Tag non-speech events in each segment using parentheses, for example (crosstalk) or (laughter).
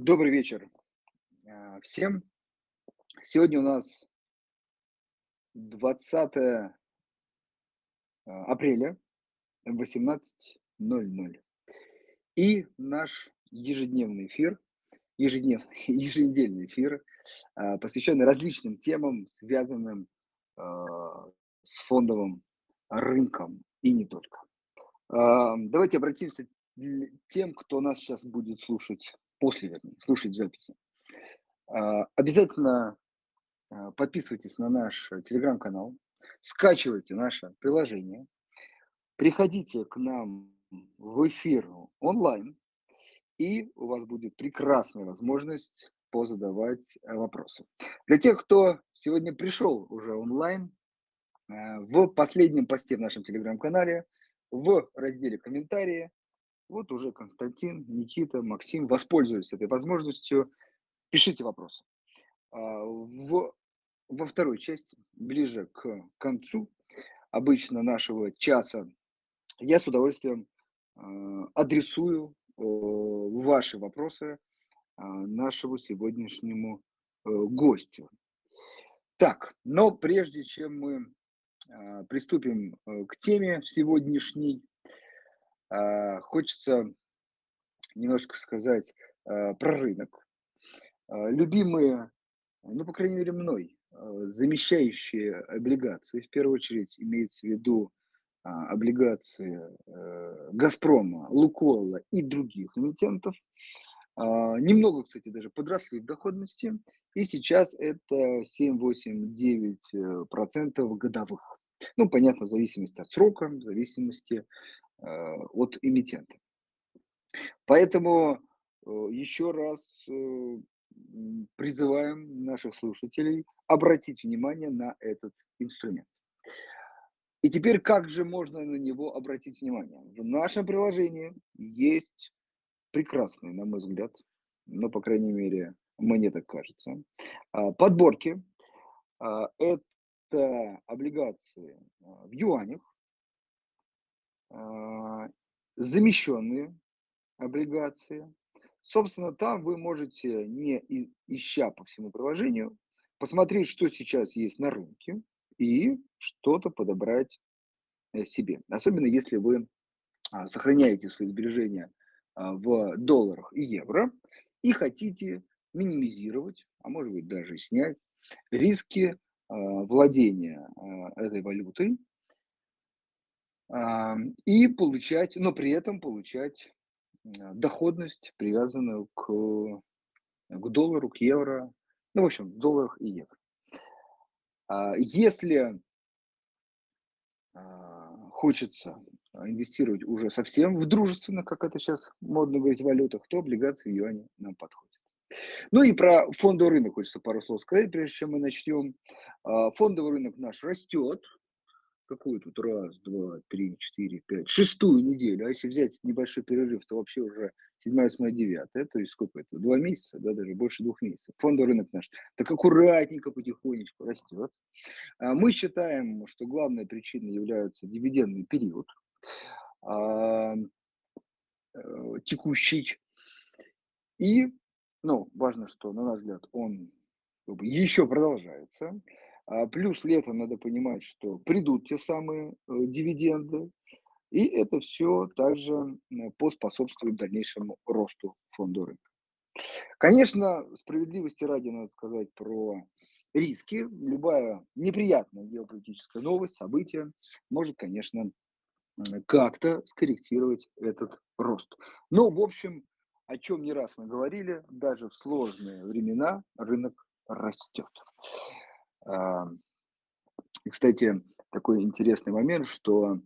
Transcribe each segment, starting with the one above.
Добрый вечер а, всем. Сегодня у нас 20 а, апреля, 18.00. И наш ежедневный эфир, ежедневный, (laughs) еженедельный эфир, а, посвященный различным темам, связанным с фондовым рынком и не только. Давайте обратимся к тем, кто нас сейчас будет слушать после, вернее, слушать записи. А, обязательно а, подписывайтесь на наш телеграм-канал, скачивайте наше приложение, приходите к нам в эфир онлайн, и у вас будет прекрасная возможность позадавать э, вопросы. Для тех, кто сегодня пришел уже онлайн, э, в последнем посте в нашем телеграм-канале, в разделе комментарии вот уже Константин, Никита, Максим воспользуются этой возможностью. Пишите вопросы. А, в, во второй части, ближе к концу обычно нашего часа, я с удовольствием а, адресую ваши вопросы а, нашему сегодняшнему э, гостю. Так, но прежде чем мы приступим э, к теме сегодняшней, хочется немножко сказать а, про рынок. А, любимые, ну, по крайней мере, мной, замещающие облигации, в первую очередь имеется в виду облигации э, «Газпрома», «Лукойла» и других эмитентов, немного, кстати, даже подросли в доходности, и сейчас это 7, 8, 9 процентов годовых. Ну, понятно, в зависимости от срока, в зависимости от эмитента. Поэтому э, еще раз э, призываем наших слушателей обратить внимание на этот инструмент. И теперь как же можно на него обратить внимание? В нашем приложении есть прекрасные, на мой взгляд, но, по крайней мере, мне так кажется, а, подборки. А, это облигации в юанях, а, замещенные облигации. Собственно, там вы можете, не ища по всему приложению, посмотреть, что сейчас есть на рынке и что-то подобрать э, себе. Особенно если вы а, сохраняете свои сбережения а, в долларах и евро и хотите минимизировать, а может быть даже снять риски владения этой валютой и получать, но при этом получать доходность, привязанную к, к доллару, к евро, ну, в общем, в долларах и евро. А если а, хочется инвестировать уже совсем в дружественно, как это сейчас модно говорить, валютах, то облигации в юане нам подходят. Ну и про фондовый рынок хочется пару слов сказать, прежде чем мы начнем. А, фондовый рынок наш растет, какую тут раз, два, три, четыре, пять, шестую неделю, а если взять небольшой перерыв, то вообще уже седьмая, восьмая, девятая, то есть сколько это, два месяца, да, даже больше двух месяцев. Фондовый рынок наш так аккуратненько, потихонечку растет. А мы считаем, что главной причиной является дивидендный период а, э, текущий. И, ну, важно, что, на наш взгляд, он еще продолжается. А плюс летом надо понимать, что придут те самые э, дивиденды, и это все также поспособствует дальнейшему росту фонда рынка. Конечно, справедливости ради надо сказать про риски. Любая неприятная геополитическая новость, событие может, конечно, как-то скорректировать этот рост. Но, в общем, о чем не раз мы говорили, даже в сложные времена рынок растет. Кстати, такой интересный момент, что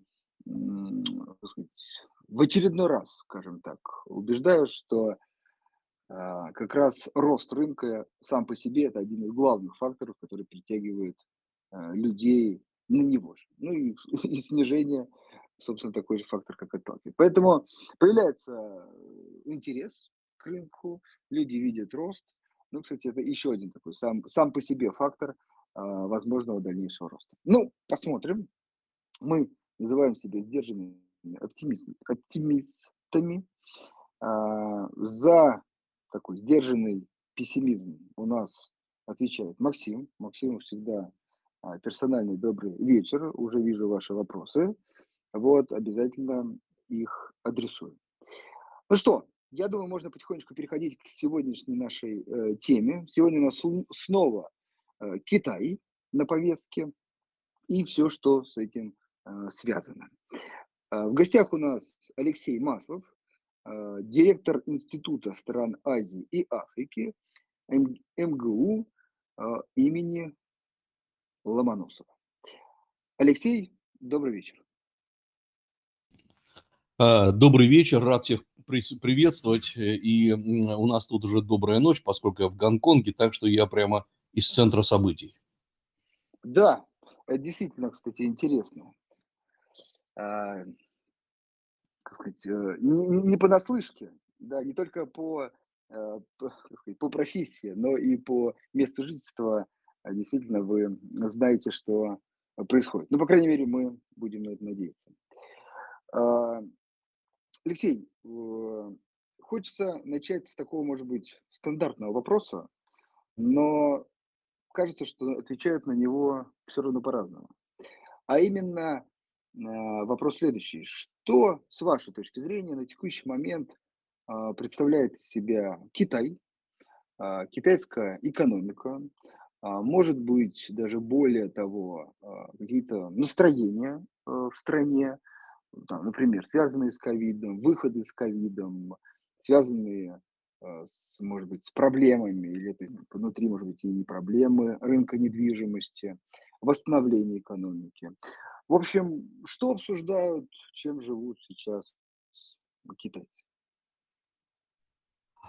в очередной раз, скажем так, убеждаю, что а, как раз рост рынка сам по себе это один из главных факторов, который притягивает а, людей на него же. Ну и, (laughs) и снижение, собственно, такой же фактор, как отталкивает. Поэтому появляется интерес к рынку, люди видят рост. Ну, кстати, это еще один такой сам, сам по себе фактор – возможного дальнейшего роста. Ну, посмотрим. Мы называем себя сдержанными оптимист, оптимистами. А, за такой сдержанный пессимизм у нас отвечает Максим. Максиму всегда а, персональный добрый вечер. Уже вижу ваши вопросы. Вот, обязательно их адресую. Ну что, я думаю, можно потихонечку переходить к сегодняшней нашей э, теме. Сегодня у нас снова Китай на повестке и все, что с этим э, связано. Э, в гостях у нас Алексей Маслов, э, директор Института стран Азии и Африки МГУ э, имени Ломоносова. Алексей, добрый вечер. Добрый вечер, рад всех приветствовать. И у нас тут уже добрая ночь, поскольку я в Гонконге, так что я прямо из центра событий. Да, действительно, кстати, интересно. А, как сказать, э, не, не понаслышке, да, не только по, э, по, сказать, по профессии, но и по месту жительства а, действительно вы знаете, что происходит. Ну, по крайней мере, мы будем на это надеяться. А, Алексей, э, хочется начать с такого, может быть, стандартного вопроса, но кажется, что отвечают на него все равно по-разному. А именно а, вопрос следующий. Что, с вашей точки зрения, на текущий момент а, представляет из себя Китай, а, китайская экономика, может быть, даже более того, какие-то настроения э, в стране, например, связанные с ковидом, выходы с ковидом, связанные Э, с, может быть, с проблемами, или это внутри, может быть, и проблемы рынка недвижимости, восстановление экономики. В общем, что обсуждают, чем живут сейчас китайцы?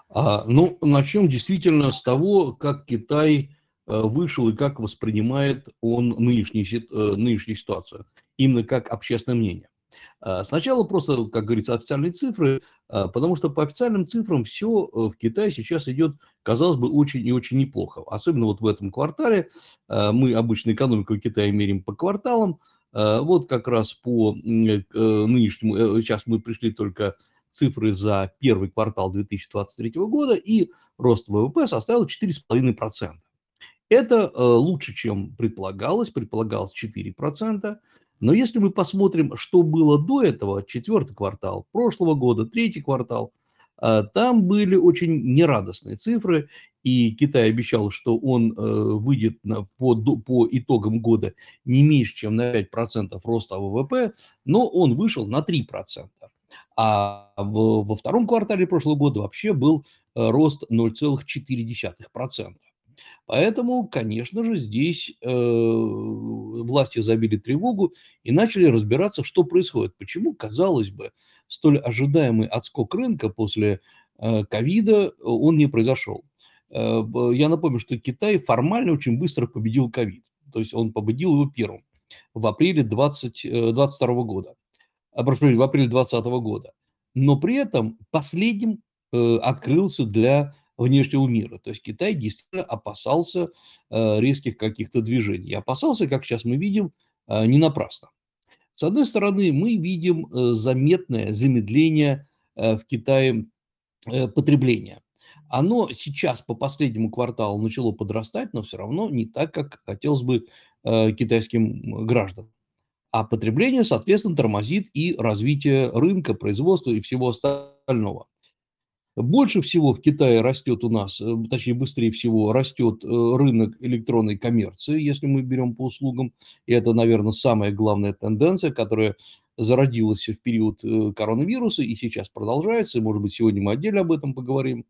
А, ну, начнем действительно с того, как Китай э, вышел и как воспринимает он нынешнюю, э, нынешнюю ситуацию, именно как общественное мнение. А, сначала просто, как говорится, официальные цифры, а, потому что по официальным цифрам все э, в Китае сейчас идет, казалось бы, очень и очень неплохо. Особенно вот в этом квартале. А, мы обычно экономику Китая меряем по кварталам. Вот как раз по нынешнему, э, сейчас мы пришли только цифры за первый квартал 2023 года, и рост ВВП составил 4,5%. Это э, лучше, чем предполагалось, предполагалось 4%. Но если мы посмотрим, что было до этого, четвертый квартал прошлого года, третий квартал, а, там были очень нерадостные цифры, и Китай обещал, что он э, выйдет на, по, по итогам года не меньше, чем на 5% роста ВВП, но он вышел на 3%. А в, во втором квартале прошлого года вообще был э, рост 0,4%. Поэтому, конечно же, здесь э, власти забили тревогу и начали разбираться, что происходит. Почему, казалось бы, столь ожидаемый отскок рынка после э, ковида, э, он не произошел. Э, я напомню, что Китай формально очень быстро победил ковид. То есть он победил его первым в апреле 2022 э, года. А, прошу в апреле 2020 года. Но при этом последним э, открылся для внешнего мира. То есть Китай действительно опасался э, резких каких-то движений. Опасался, как сейчас мы видим, э, не напрасно. С одной стороны, мы видим э, заметное замедление в Китае потребления. Оно сейчас по последнему кварталу начало подрастать, но все равно не так, как хотелось бы китайским гражданам. А потребление, соответственно, тормозит и развитие рынка, производства и всего остального. Больше всего в Китае растет у нас, э, точнее быстрее всего растет э, рынок электронной коммерции, если мы берем по услугам. И это, наверное, самая главная тенденция, которая зародилась в период э, коронавируса и сейчас продолжается. Может быть, сегодня мы отдельно об этом поговорим.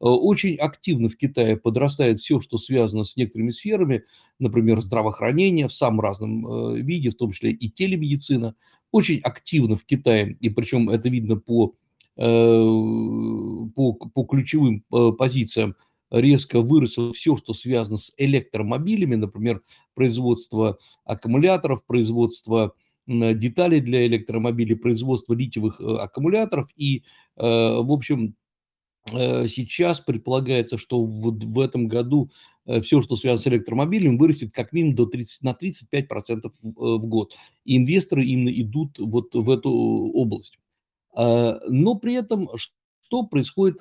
Очень активно в Китае подрастает все, что связано с некоторыми сферами, например, здравоохранение в самом разном виде, в том числе и телемедицина. Очень активно в Китае, и причем это видно по по, по ключевым э, позициям резко выросло все, что связано с электромобилями, например, производство аккумуляторов, производство деталей для электромобилей, производство литиевых э, аккумуляторов. И, в общем, сейчас предполагается, что в, в этом году все, что связано с электромобилем, вырастет как минимум до 30, на 35% в, в год. И инвесторы именно идут вот в эту область. А, но при этом, что происходит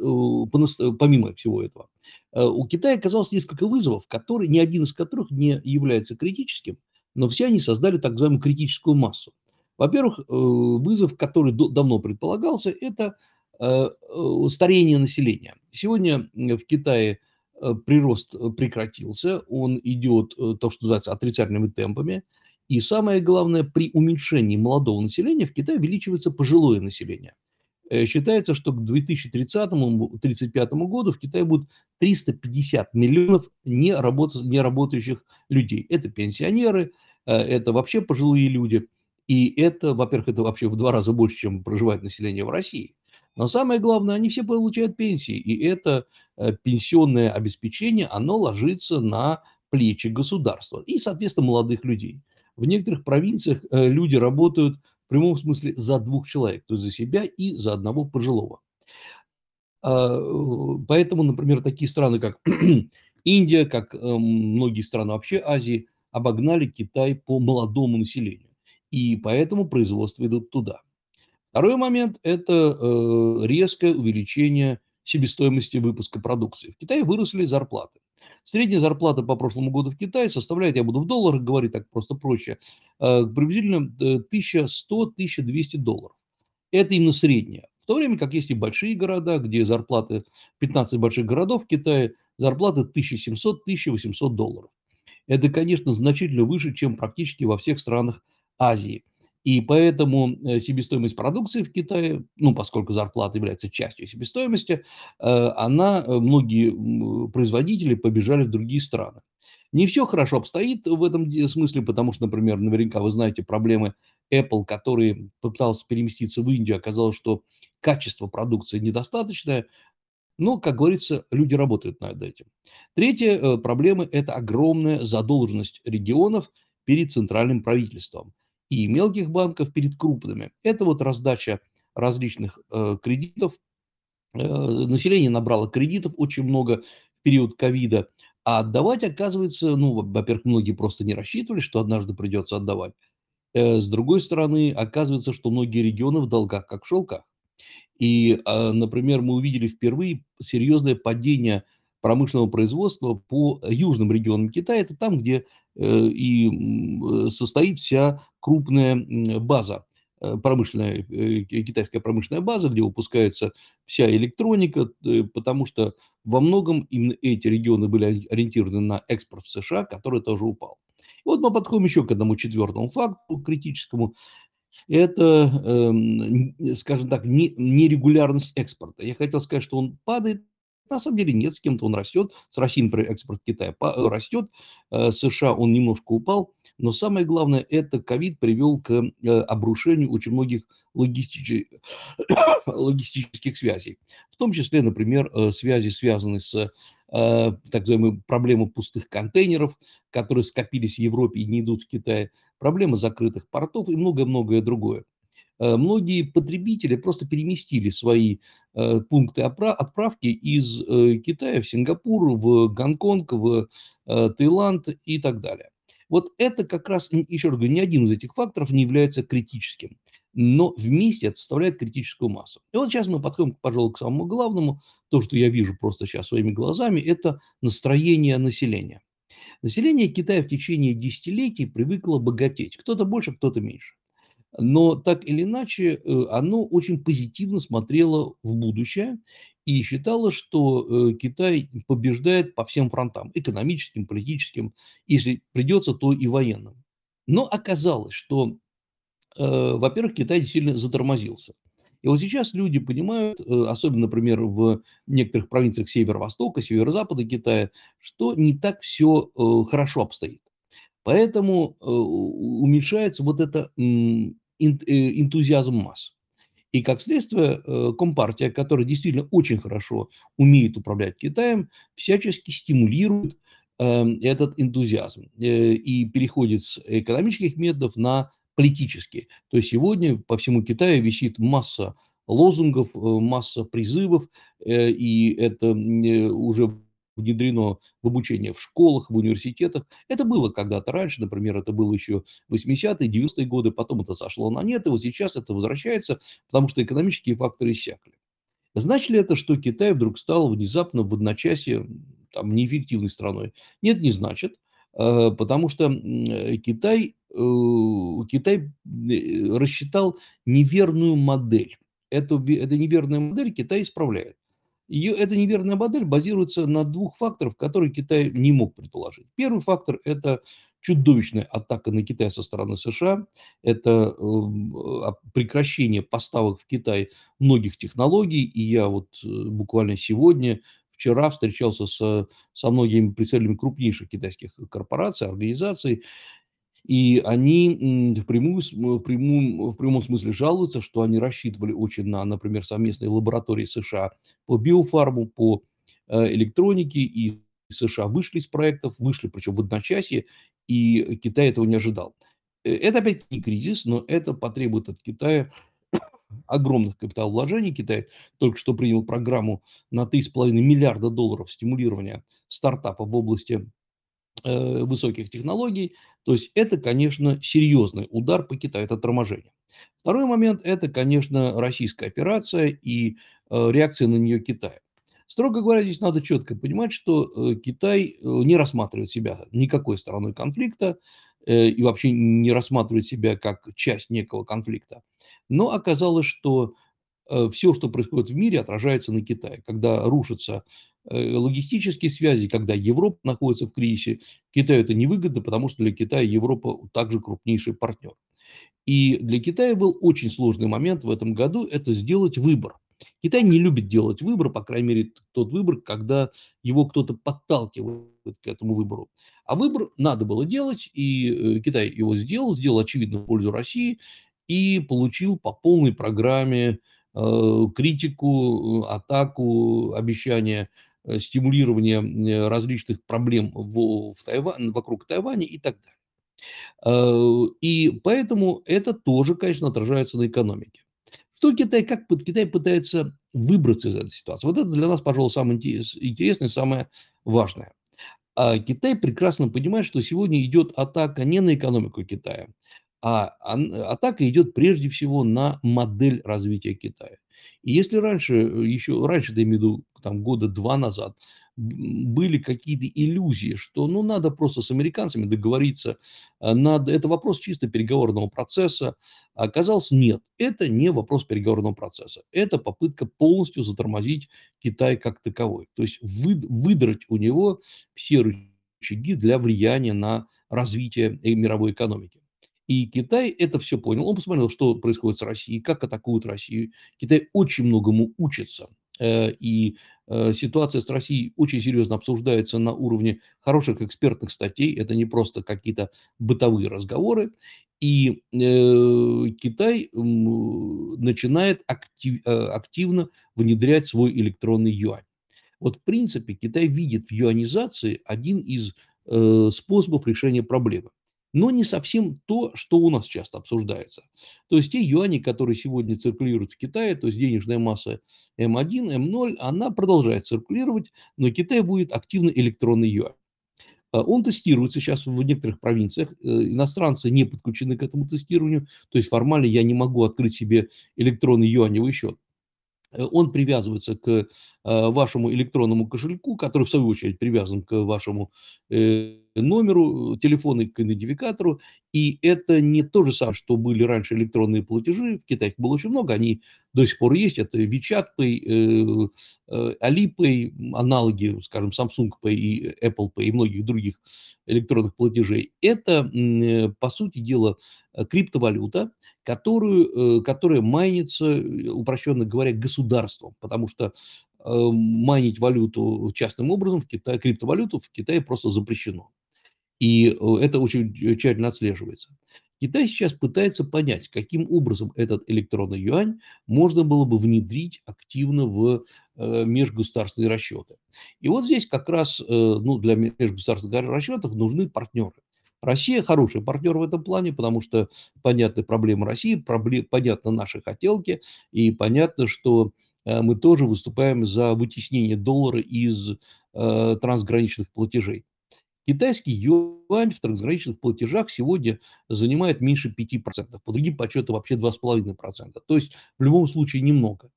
помимо всего этого? У Китая оказалось несколько вызовов, которые, ни один из которых не является критическим, но все они создали так называемую критическую массу. Во-первых, вызов, который давно предполагался, это старение населения. Сегодня в Китае прирост прекратился, он идет, то, что называется, отрицательными темпами. И самое главное, при уменьшении молодого населения в Китае увеличивается пожилое население. Э, считается, что к 2030-2035 году в Китае будет 350 миллионов неработающих людей. Это пенсионеры, э, это вообще пожилые люди. И это, во-первых, это вообще в два раза больше, чем проживает население в России. Но самое главное, они все получают пенсии. И это э, пенсионное обеспечение, оно ложится на плечи государства и, соответственно, молодых людей. В некоторых провинциях люди работают в прямом смысле за двух человек, то есть за себя и за одного пожилого. А, поэтому, например, такие страны, как (clears throat) Индия, как эм, многие страны вообще Азии, обогнали Китай по молодому населению. И поэтому производство идут туда. Второй момент – это э, резкое увеличение себестоимости выпуска продукции. В Китае выросли зарплаты. Средняя зарплата по прошлому году в Китае составляет, я буду в долларах говорить так просто проще, э, приблизительно 1100-1200 э, долларов. Это именно средняя. В то время как есть и большие города, где зарплаты, 15 больших городов в Китае, зарплаты 1700-1800 долларов. Это, конечно, значительно выше, чем практически во всех странах Азии. И поэтому э, себестоимость продукции в Китае, ну, поскольку зарплата является частью себестоимости, э, она, э, многие производители побежали в другие страны. Не все хорошо обстоит в этом смысле, потому что, например, наверняка вы знаете проблемы Apple, который попытался переместиться в Индию, оказалось, что качество продукции недостаточное, но, как говорится, люди работают над этим. Третья проблема – это огромная задолженность регионов перед центральным правительством и мелких банков перед крупными. Это вот раздача различных э, кредитов. Э, население набрало кредитов очень много в период ковида, а отдавать, оказывается, ну, во-первых, многие просто не рассчитывали, что однажды придется отдавать. Э, с другой стороны, оказывается, что многие регионы в долгах, как в шелках. И, э, например, мы увидели впервые серьезное падение промышленного производства по южным регионам Китая. Это там, где э, и э, состоит вся крупная база, э, промышленная, китайская промышленная база, где выпускается вся электроника, потому что во многом именно эти регионы были ориентированы на экспорт в США, который тоже упал. И вот мы подходим еще к одному четвертому факту критическому. Это, эм, скажем так, нерегулярность экспорта. Я хотел сказать, что он падает, на самом деле нет, с кем-то он растет. С Россией, например, экспорт Китая э, растет, э, США он немножко упал. Но самое главное, это ковид привел к э, обрушению очень многих (coughs) логистических связей. В том числе, например, связи, связанные с так называемой проблемой пустых контейнеров, которые скопились в Европе и не идут в Китай, проблема закрытых портов и многое-многое другое. Э, многие потребители просто переместили свои э, пункты отправки из э, Китая в Сингапур, в Гонконг, в Таиланд и так далее. Вот это как раз, еще раз говорю, ни один из этих факторов не является критическим, но вместе это составляет критическую массу. И вот сейчас мы подходим, пожалуй, к самому главному, то, что я вижу просто сейчас своими глазами, это настроение населения. Население Китая в течение десятилетий привыкло богатеть, кто-то больше, кто-то меньше. Но так или иначе, э, оно очень позитивно смотрело в будущее и считало, что э, Китай побеждает по всем фронтам, экономическим, политическим, если придется, то и военным. Но оказалось, что, э, во-первых, Китай сильно затормозился. И вот сейчас люди понимают, особенно, например, в некоторых провинциях северо-востока, северо-запада Китая, что не так все хорошо обстоит. Поэтому уменьшается вот это Э, энтузиазм масс. И как следствие, э, Компартия, которая действительно очень хорошо умеет управлять Китаем, всячески стимулирует эм, этот энтузиазм э, и переходит с экономических методов на политические. То есть сегодня по всему Китаю висит масса лозунгов, масса призывов, и это уже внедрено в обучение в школах, в университетах. Это было когда-то раньше, например, это было еще 80-е, 90-е годы, потом это сошло на нет, и вот сейчас это возвращается, потому что экономические факторы иссякли. Значит ли это, что Китай вдруг стал внезапно в одночасье там, неэффективной страной? Нет, не значит, э, потому что э, Китай, э, Китай рассчитал неверную модель. Эту, эту неверную модель Китай исправляет. Ее, эта неверная модель базируется на двух факторах, которые Китай не мог предположить. Первый фактор – это чудовищная атака на Китай со стороны США, это э, прекращение поставок в Китай многих технологий, и я вот э, буквально сегодня, вчера встречался с, со многими представителями крупнейших китайских корпораций, организаций, и они в, прямую, в, прямом, в прямом смысле жалуются, что они рассчитывали очень на, например, совместные лаборатории США по биофарму, по э, электронике, и США вышли из проектов, вышли причем в одночасье, и Китай этого не ожидал. Э, это опять не кризис, но это потребует от Китая (coughs) огромных капиталовложений. Китай только что принял программу на 3,5 миллиарда долларов стимулирования стартапов в области э, высоких технологий. То есть это, конечно, серьезный удар по Китаю, это торможение. Второй момент – это, конечно, российская операция и э, реакция на нее Китая. Строго говоря, здесь надо четко понимать, что э, Китай э, не рассматривает себя никакой стороной конфликта и вообще не рассматривает себя как часть некого конфликта. Но оказалось, что все, что происходит в мире, отражается на Китае. Когда рушатся логистические связи, когда Европа находится в кризисе, Китаю это невыгодно, потому что для Китая Европа также крупнейший партнер. И для Китая был очень сложный момент в этом году – это сделать выбор. Китай не любит делать выбор, по крайней мере, тот выбор, когда его кто-то подталкивает к этому выбору. А выбор надо было делать, и э, Китай его сделал, сделал очевидно в пользу России и получил по полной программе э, критику, атаку, обещания э, стимулирования различных проблем в, в Тайвань, вокруг Тайваня и так далее. И поэтому это тоже, конечно, отражается на экономике. Что Китай, как Китай пытается выбраться из этой ситуации? Вот это для нас, пожалуй, самое интересное, самое важное. А Китай прекрасно понимает, что сегодня идет атака не на экономику Китая, а атака идет прежде всего на модель развития Китая. И если раньше, еще раньше, я имею в виду, там, года два назад, были какие-то иллюзии, что ну, надо просто с американцами договориться, а, надо, это вопрос чисто переговорного процесса. Оказалось, нет, это не вопрос переговорного процесса. Это попытка полностью затормозить Китай как таковой. То есть вы, выдрать у него все рычаги для влияния на развитие э, мировой экономики. И Китай это все понял. Он посмотрел, что происходит с Россией, как атакуют Россию. Китай очень многому учится. Э, и э, ситуация с Россией очень серьезно обсуждается на уровне хороших экспертных статей. Это не просто какие-то бытовые разговоры. И э, Китай начинает актив, активно внедрять свой электронный юань. Вот, в принципе, Китай видит в юанизации один из способов решения проблемы но не совсем то, что у нас часто обсуждается. То есть те юани, которые сегодня циркулируют в Китае, то есть денежная масса М1, М0, она продолжает циркулировать, но Китай будет активно электронный юань. А, он тестируется сейчас в некоторых провинциях. Э, иностранцы не подключены к этому тестированию. То есть формально я не могу открыть себе электронный юаневый счет. Э, он привязывается к вашему электронному кошельку, который в свою очередь привязан к вашему э, номеру телефона, к идентификатору. И это не то же самое, что были раньше электронные платежи. В Китае их было очень много, они до сих пор есть. Это WeChat Pay, Alipay, аналоги, скажем, Samsung Pay и Apple Pay и многих других электронных платежей. Это, по сути дела, криптовалюта, которую, э, которая майнится, э, упрощенно говоря, государством, потому что э, майнить валюту частным образом в Китае, криптовалюту в Китае просто запрещено. И это очень тщательно отслеживается. Китай сейчас пытается понять, каким образом этот электронный юань можно было бы внедрить активно в межгосударственные расчеты. И вот здесь как раз ну, для межгосударственных расчетов нужны партнеры. Россия хороший партнер в этом плане, потому что понятны проблемы России, проблем, понятны наши хотелки, и понятно, что э, мы тоже выступаем за вытеснение доллара из э, трансграничных платежей. Китайский юань в трансграничных платежах сегодня занимает меньше 5%, по другим подсчетам вообще 2,5%. То есть в любом случае немного.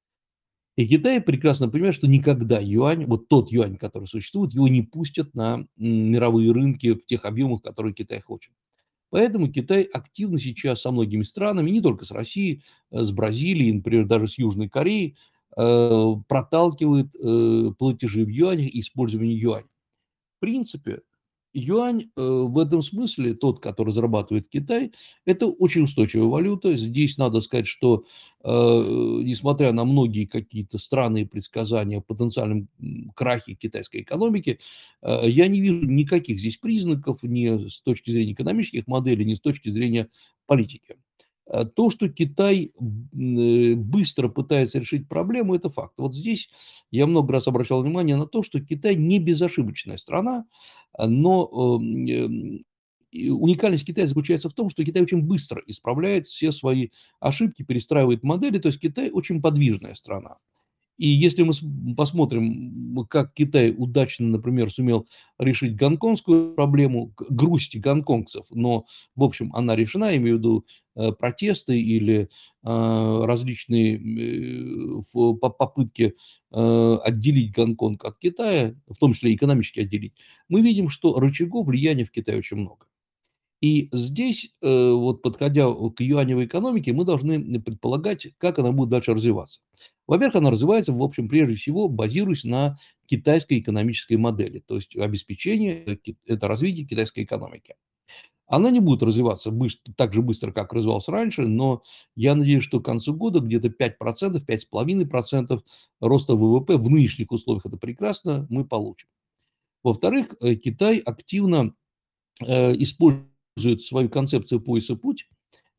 И Китай прекрасно понимает, что никогда юань, вот тот юань, который существует, его не пустят на мировые рынки в тех объемах, которые Китай хочет. Поэтому Китай активно сейчас со многими странами, не только с Россией, э, с Бразилией, например, даже с Южной Кореей, э, проталкивает э, платежи в юанях и использование юаня. В принципе, юань в этом смысле, тот, который зарабатывает Китай, это очень устойчивая валюта. Здесь надо сказать, что несмотря на многие какие-то странные предсказания о потенциальном крахе китайской экономики, я не вижу никаких здесь признаков ни с точки зрения экономических моделей, ни с точки зрения политики. Э, то, что Китай э, быстро пытается решить проблему, это факт. Вот здесь я много раз обращал внимание на то, что Китай не безошибочная страна, но эм, уникальность Китая заключается в том, что Китай очень быстро исправляет все свои ошибки, перестраивает модели, то есть Китай очень подвижная страна. И если мы посмотрим, как Китай удачно, например, сумел решить гонконгскую проблему, грусти гонконгцев, но, в общем, она решена, имею в виду э, протесты или а, различные э, попытки э, отделить Гонконг от Китая, в том числе экономически отделить, мы видим, что рычагов влияния в Китае очень много. И здесь, э, вот подходя к юаневой экономике, мы должны предполагать, как она будет дальше развиваться. Во-первых, она развивается, в общем, прежде всего, базируясь на китайской экономической модели, то есть обеспечение, это развитие китайской экономики. Она не будет развиваться быстро, так же быстро, как развивалась раньше, но я надеюсь, что к концу года где-то 5%, 5,5% роста ВВП в нынешних условиях, это прекрасно, мы получим. Во-вторых, э, Китай активно э, использует использует свою концепцию пояса путь,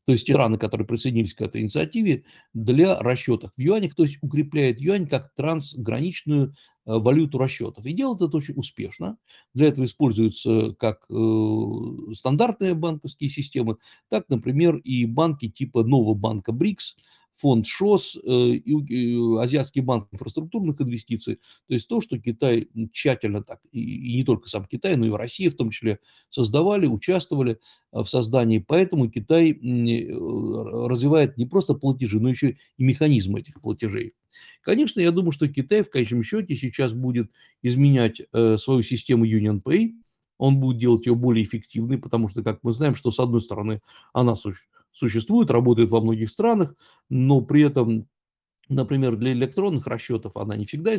то есть страны, которые присоединились к этой инициативе, для расчетов в юанях, то есть укрепляет юань как трансграничную э, валюту расчетов. И делает это очень успешно. Для этого используются как э, стандартные банковские системы, так, например, и банки типа нового банка БРИКС, фонд ШОС, э, Азиатский банк инфраструктурных инвестиций. То есть то, что Китай тщательно так, и не только сам Китай, но и в России в том числе создавали, участвовали э, в создании. Поэтому Китай э, развивает не просто платежи, но еще и механизмы этих платежей. Конечно, я думаю, что Китай в конечном счете сейчас будет изменять свою систему Union Pay, он будет делать ее более эффективной, потому что, как мы знаем, что с одной стороны она существует, существует, работает во многих странах, но при этом Например, для электронных расчетов она не всегда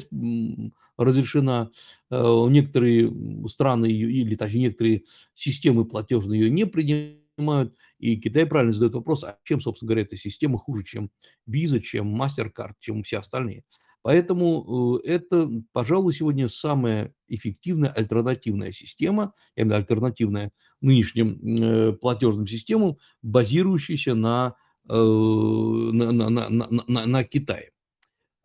разрешена. Э, некоторые страны или точнее некоторые системы платежные ее не принимают. И Китай правильно задает вопрос, а чем, собственно говоря, эта система хуже, чем Visa, чем MasterCard, чем все остальные. Поэтому э, это, пожалуй, сегодня самая эффективная альтернативная система, именно альтернативная нынешним э, платежным системам, базирующаяся на, э, на, на, на, на, на Китае.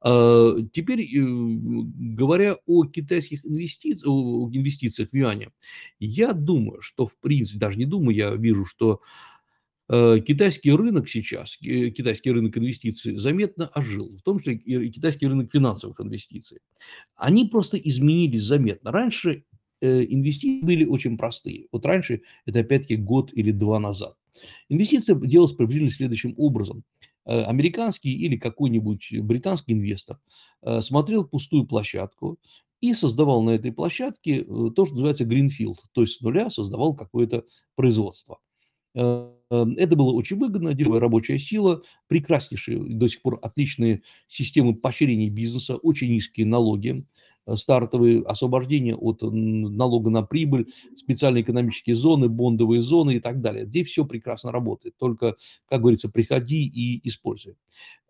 А, теперь, говоря о китайских инвестициях, инвестициях в юане, я думаю, что в принципе, даже не думаю, я вижу, что китайский рынок сейчас, китайский рынок инвестиций заметно ожил, в том числе и китайский рынок финансовых инвестиций. Они просто изменились заметно. Раньше э, инвестиции были очень простые. Вот раньше, это опять-таки год или два назад. Инвестиция делалась приблизительно следующим образом. Э, американский или какой-нибудь британский инвестор смотрел пустую площадку и создавал на этой площадке то, что называется greenfield, то есть с нуля создавал какое-то производство. Эм, это было очень выгодно, дешевая рабочая сила, прекраснейшие до сих пор отличные системы поощрения бизнеса, очень низкие налоги, э, стартовые освобождения от налога на прибыль, специальные экономические зоны, бондовые зоны и так далее. Здесь все прекрасно работает, только, как говорится, приходи и используй.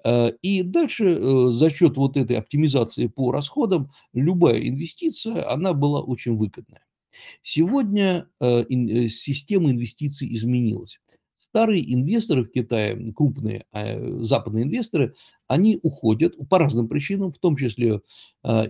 Э, и дальше э, за счет вот этой оптимизации по расходам любая инвестиция, она была очень выгодная. Сегодня э, э, система инвестиций изменилась. Старые инвесторы в Китае, крупные э, западные инвесторы, они уходят по разным причинам, в том числе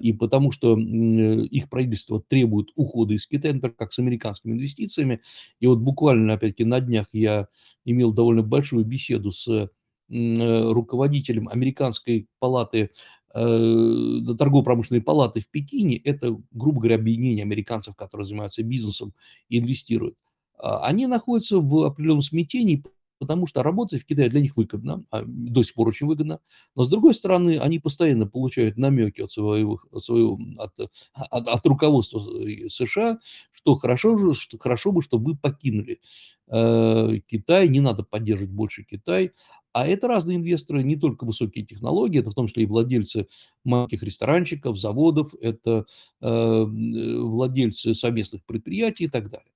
и потому, что их правительство требует ухода из Китая, например, как с американскими инвестициями. И вот буквально, опять-таки, на днях я имел довольно большую беседу с руководителем американской палаты торгово-промышленной палаты в Пекине, это, грубо говоря, объединение американцев, которые занимаются бизнесом и инвестируют, а, они находятся в определенном смятении, потому что работать в Китае для них выгодно, а, до сих пор очень выгодно. Но, с другой стороны, они постоянно получают намеки от своего, от, своего, от, от, от руководства США, что хорошо, же, что хорошо бы, чтобы вы покинули э, Китай, не надо поддерживать больше Китай. А это разные инвесторы, не только высокие технологии, это в том числе и владельцы маленьких ресторанчиков, заводов, это э, владельцы совместных предприятий и так далее.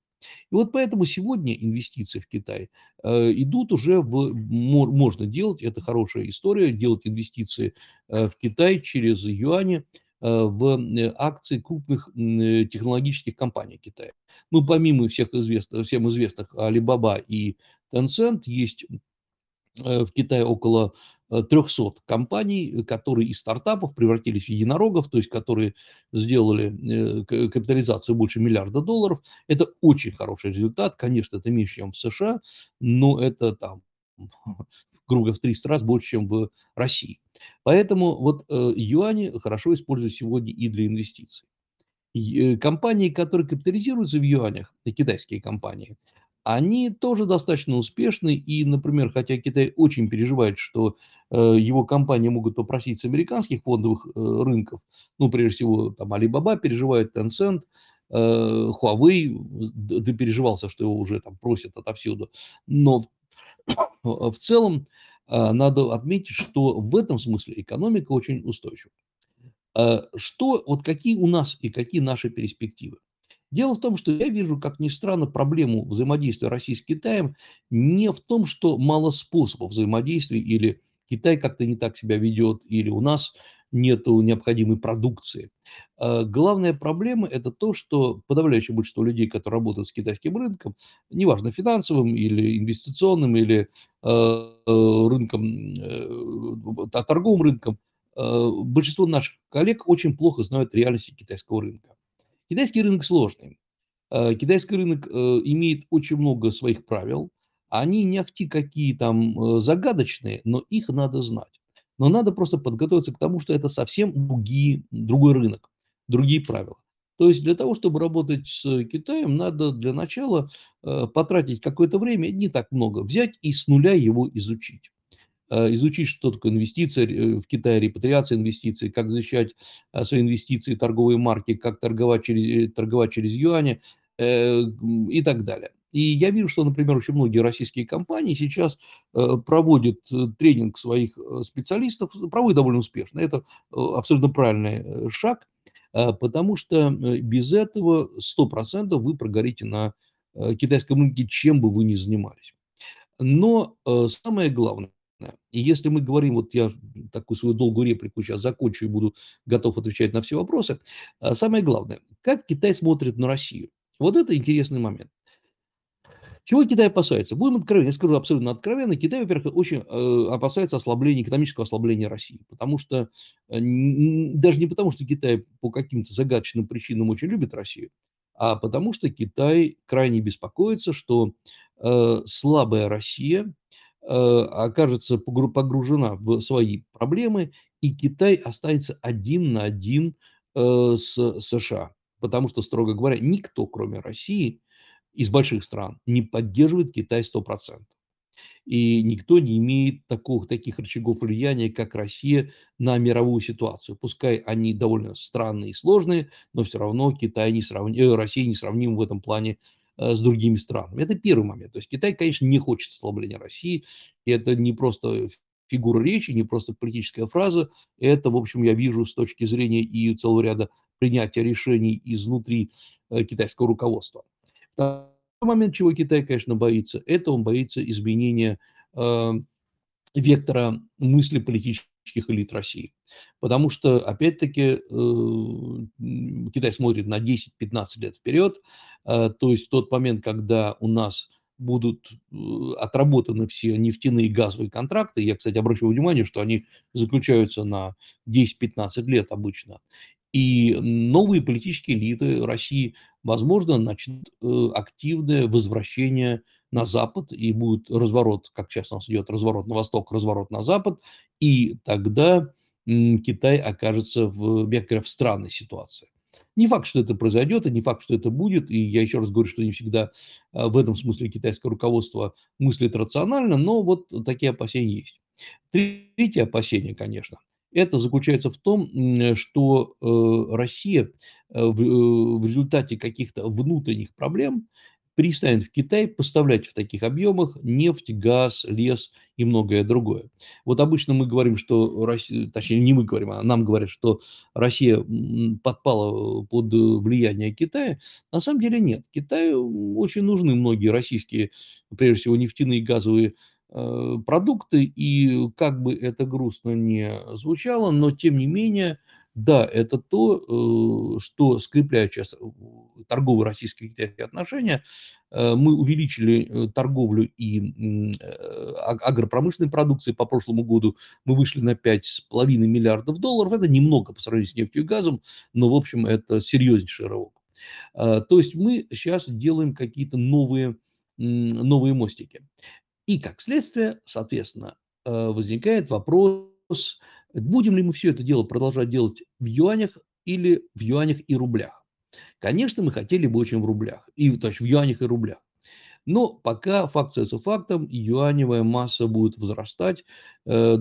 И вот поэтому сегодня инвестиции в Китай э, идут уже в... Можно делать, это хорошая история, делать инвестиции э, в Китай через юани э, в акции крупных технологических компаний Китая. Ну, помимо всех известных, всем известных Alibaba и Tencent, есть Э, в Китае около 300 э, компаний, которые из стартапов превратились в единорогов, то есть которые сделали э, капитализацию больше миллиарда долларов. Это очень хороший результат. Конечно, это меньше, чем в США, но это там (laughs) грубо в 300 раз больше, чем в России. Поэтому вот юани хорошо используют сегодня и для инвестиций. Компании, которые капитализируются в юанях, китайские компании, они тоже достаточно успешны. И, например, хотя Китай очень переживает, что э, его компании могут попросить с американских фондовых э, рынков, ну, прежде всего, там Alibaba переживает, Tencent, э, Huawei допереживался, что его уже там просят отовсюду. Но в, (coughs) в целом э, надо отметить, что в этом смысле экономика очень устойчива. Э, что, вот какие у нас и какие наши перспективы? Дело в том, что я вижу, как ни странно, проблему взаимодействия России с Китаем не в том, что мало способов взаимодействия или Китай как-то не так себя ведет, или у нас нет необходимой продукции. А главная проблема – это то, что подавляющее большинство людей, которые работают с китайским рынком, неважно финансовым или инвестиционным, или э, рынком, э, торговым рынком, э, большинство наших коллег очень плохо знают реальности китайского рынка. Китайский рынок сложный. Э, китайский рынок э, имеет очень много своих правил. Они не ахти какие там э, загадочные, но их надо знать. Но надо просто подготовиться к тому, что это совсем другие, другой рынок, другие правила. То есть для того, чтобы работать с Китаем, надо для начала потратить какое-то время, не так много, взять и с нуля его изучить. Э, изучить, что такое инвестиции э, в Китае, репатриация инвестиций, как защищать э, свои инвестиции, торговые марки, как торговать через, торговать через юани и так далее. И я вижу, что, например, очень многие российские компании сейчас проводят тренинг своих специалистов, проводят довольно успешно. Это абсолютно правильный шаг, потому что без этого 100% вы прогорите на китайском рынке, чем бы вы ни занимались. Но самое главное, и если мы говорим, вот я такую свою долгую реплику сейчас закончу и буду готов отвечать на все вопросы. А самое главное, как Китай смотрит на Россию? Вот это интересный момент. Чего Китай опасается? Будем откровенны, я скажу абсолютно откровенно. Китай, во-первых, очень э, опасается ослабления, экономического ослабления России. Потому что, э, даже не потому, что Китай по каким-то загадочным причинам очень любит Россию, а потому что Китай крайне беспокоится, что э, слабая Россия окажется погружена в свои проблемы, и Китай останется один на один э, с США. Потому что, строго говоря, никто, кроме России, из больших стран не поддерживает Китай 100% и никто не имеет таких, таких рычагов влияния, как Россия, на мировую ситуацию. Пускай они довольно странные и сложные, но все равно Китай не сравни... Э, Россия не сравним в этом плане э, с другими странами. Это первый момент. То есть Китай, конечно, не хочет ослабления России, и это не просто фигура речи, не просто политическая фраза, это, в общем, я вижу с точки зрения и целого ряда принятия решений изнутри э, китайского руководства момент, чего Китай, конечно, боится, это он боится изменения э, вектора мысли политических элит России. Потому что, опять-таки, э, Китай смотрит на 10-15 лет вперед, э, то есть тот момент, когда у нас будут э, отработаны все нефтяные и газовые контракты. Я, кстати, обращу внимание, что они заключаются на 10-15 лет обычно. И новые политические элиты России, возможно, начнут активное возвращение на Запад, и будет разворот, как сейчас у нас идет разворот на восток, разворот на Запад, и тогда Китай окажется в, мягко говоря, в странной ситуации. Не факт, что это произойдет, и не факт, что это будет. И я еще раз говорю, что не всегда в этом смысле китайское руководство мыслит рационально, но вот такие опасения есть. Третье опасение, конечно, это заключается в том, что э, Россия э, э, в результате каких-то внутренних проблем перестанет в Китай поставлять в таких объемах нефть, газ, лес и многое другое. Вот обычно мы говорим, что Россия, точнее не мы говорим, а нам говорят, что Россия подпала под влияние Китая. На самом деле нет. Китаю очень нужны многие российские, прежде всего, нефтяные и газовые Э, продукты, и как бы это грустно не звучало, но тем не менее, да, это то, э, что скрепляет сейчас торговые российские китайские отношения. Э, мы увеличили торговлю и а, агропромышленной продукции по прошлому году. Мы вышли на 5,5 миллиардов долларов. Это немного по сравнению с нефтью и газом, но, в общем, это серьезнейший рывок. То есть мы сейчас делаем какие-то новые, новые мостики. И как следствие, соответственно, э, возникает вопрос, будем ли мы все это дело продолжать делать в юанях или в юанях и рублях. Конечно, мы хотели бы очень в рублях, и, то есть в юанях и рублях. Но пока факт остается фактом, юаневая масса будет возрастать, э,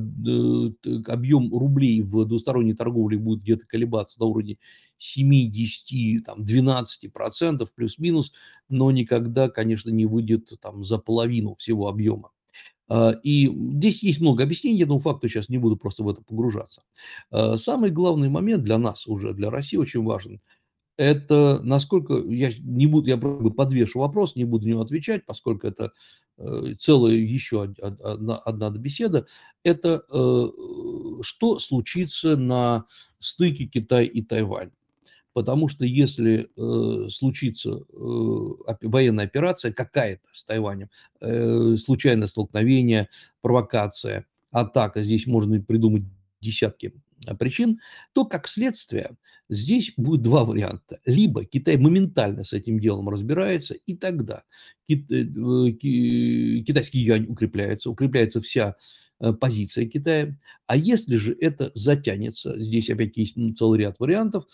объем рублей в двусторонней торговле будет где-то колебаться на уровне 7, 10, 12% плюс-минус, но никогда, конечно, не выйдет там за половину всего объема. А, и здесь есть много объяснений, этому факту сейчас не буду просто в это погружаться. А, самый главный момент для нас уже, для России очень важен – это насколько, я не буду, я подвешу вопрос, не буду на него отвечать, поскольку это э, целая еще одна, одна беседа, это э, что случится на стыке Китай и Тайвань. Потому что если э, случится э, военная операция какая-то с Тайванем, э, случайное столкновение, провокация, атака, здесь можно придумать десятки Э, причин, то, как следствие, здесь будет два варианта. Либо Китай моментально с этим делом разбирается, и тогда э, китайский юань укрепляется, укрепляется вся э, позиция Китая. А если же это затянется, здесь опять есть целый ряд вариантов,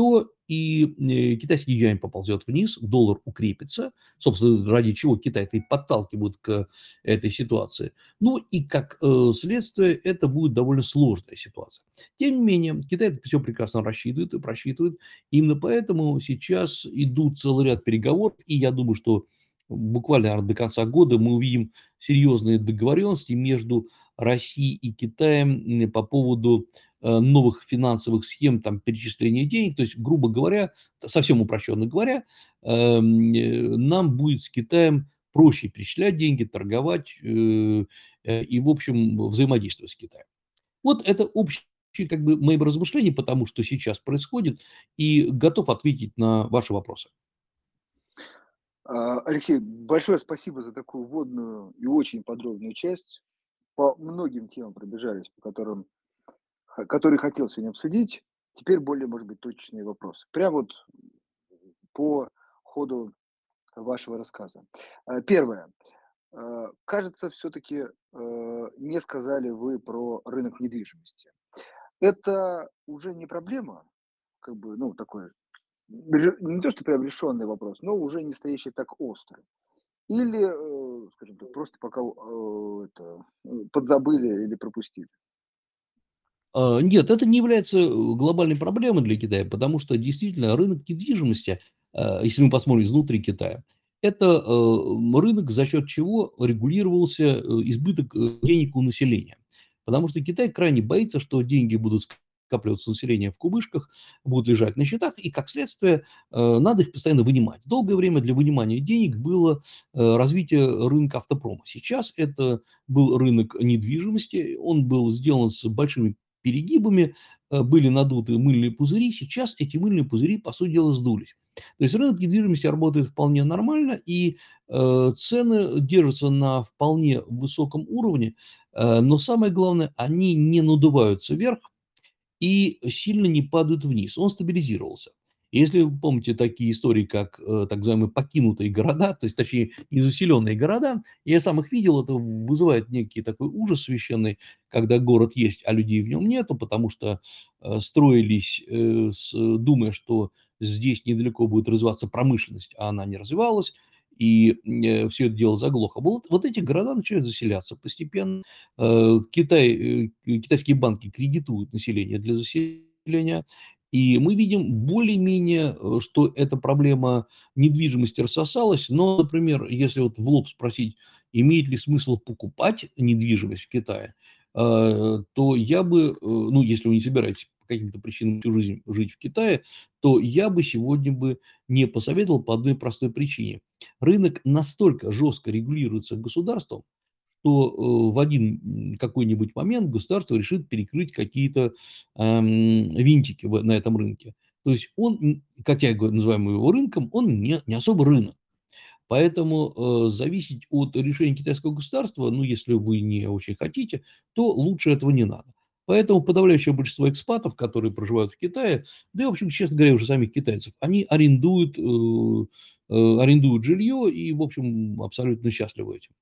то и э, китайский юань поползет вниз, доллар укрепится, собственно, ради чего Китай это и подталкивает к этой ситуации. Ну и как э, следствие, это будет довольно сложная ситуация. Тем не менее, Китай это все прекрасно рассчитывает и просчитывает. Именно поэтому сейчас идут целый ряд переговоров, и я думаю, что буквально до конца года мы увидим серьезные договоренности между Россией и Китаем по поводу новых финансовых схем там, перечисления денег. То есть, грубо говоря, совсем упрощенно говоря, эм, э, нам будет с Китаем проще перечислять деньги, торговать э, и, в общем, взаимодействовать с Китаем. Вот это общее как бы мои размышления по тому, что сейчас происходит, и готов ответить на ваши вопросы. А, Алексей, большое спасибо за такую вводную и очень подробную часть. По многим темам пробежались, по которым который хотел сегодня обсудить. Теперь более, может быть, точные вопросы. Прямо вот по ходу вашего рассказа. Э, первое. Э, кажется, все-таки э, не сказали вы про рынок недвижимости. Это уже не проблема, как бы, ну, такой, не то что прям решенный вопрос, но уже не стоящий так остро. Или, скажем так, просто пока это, подзабыли или пропустили. А, нет, это не является э, глобальной проблемой для Китая, потому что действительно рынок недвижимости, а, если мы посмотрим изнутри Китая, это э, рынок, за счет чего регулировался э, избыток денег у населения. Потому что Китай крайне боится, что деньги будут скапливаться население в кубышках, будут лежать на счетах, и, как следствие, надо их постоянно вынимать. Долгое время для вынимания денег было развитие рынка автопрома. Сейчас это был рынок недвижимости, он был сделан с большими перегибами, э, были надуты мыльные пузыри, сейчас эти мыльные пузыри, по сути дела, сдулись. То есть рынок недвижимости работает вполне нормально, и э, цены держатся на вполне высоком уровне, э, но самое главное, они не надуваются вверх и сильно не падают вниз. Он стабилизировался. Если вы помните такие истории, как э, так называемые покинутые города, то есть, точнее, незаселенные города, я сам их видел, это вызывает некий такой ужас священный, когда город есть, а людей в нем нету, потому что э, строились, э, думая, что здесь недалеко будет развиваться промышленность, а она не развивалась, и все это дело заглохло. Вот, вот эти города начинают заселяться постепенно. Китай, китайские банки кредитуют население для заселения, и мы видим более-менее, э, что эта проблема недвижимости рассосалась. Но, например, если вот в лоб спросить, имеет ли смысл покупать недвижимость в Китае, э, то я бы, э, ну, если вы не собираетесь по каким-то причинам всю жизнь жить в Китае, то я бы сегодня бы не посоветовал по одной простой причине. Рынок настолько жестко регулируется государством, что э, в один какой-нибудь момент государство решит перекрыть какие-то эм, винтики на этом рынке. То есть он, хотя я называю его рынком, он не, не особо рынок. Поэтому э, зависеть от решения китайского государства, ну, если вы не очень хотите, то лучше этого не надо. Поэтому подавляющее большинство экспатов, которые проживают в Китае, да и, в общем, честно говоря, уже самих китайцев, они арендуют, э, э, арендуют жилье и, в общем, абсолютно счастливы этим.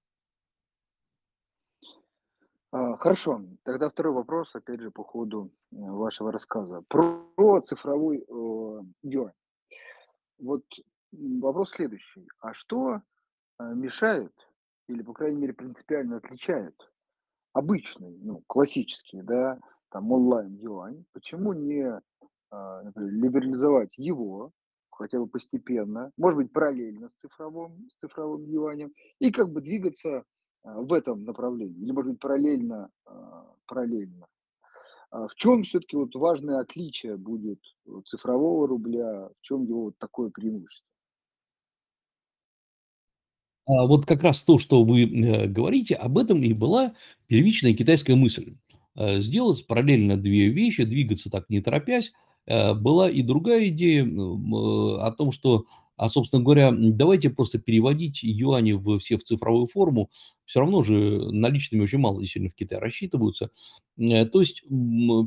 А, хорошо, тогда второй вопрос, опять же, по ходу э, вашего рассказа. Про цифровой юань. Вот вопрос следующий. А что э, мешает или, по крайней мере, принципиально отличает обычный, ну, классический, да, там онлайн-юань? Почему не, а, например, либерализовать его, хотя бы постепенно, может быть, параллельно с цифровым, с цифровым юанем, и как бы двигаться в этом направлении, или, может быть, параллельно, а, параллельно. А в чем все-таки вот важное отличие будет цифрового рубля, в чем его вот такое преимущество? А вот как раз то, что вы э, говорите, об этом и была первичная китайская мысль. Э, сделать параллельно две вещи, двигаться так не торопясь. Э, была и другая идея э, о том, что а, собственно говоря, давайте просто переводить юани в, все в цифровую форму. Все равно же наличными очень мало действительно в Китае рассчитываются. Э, то есть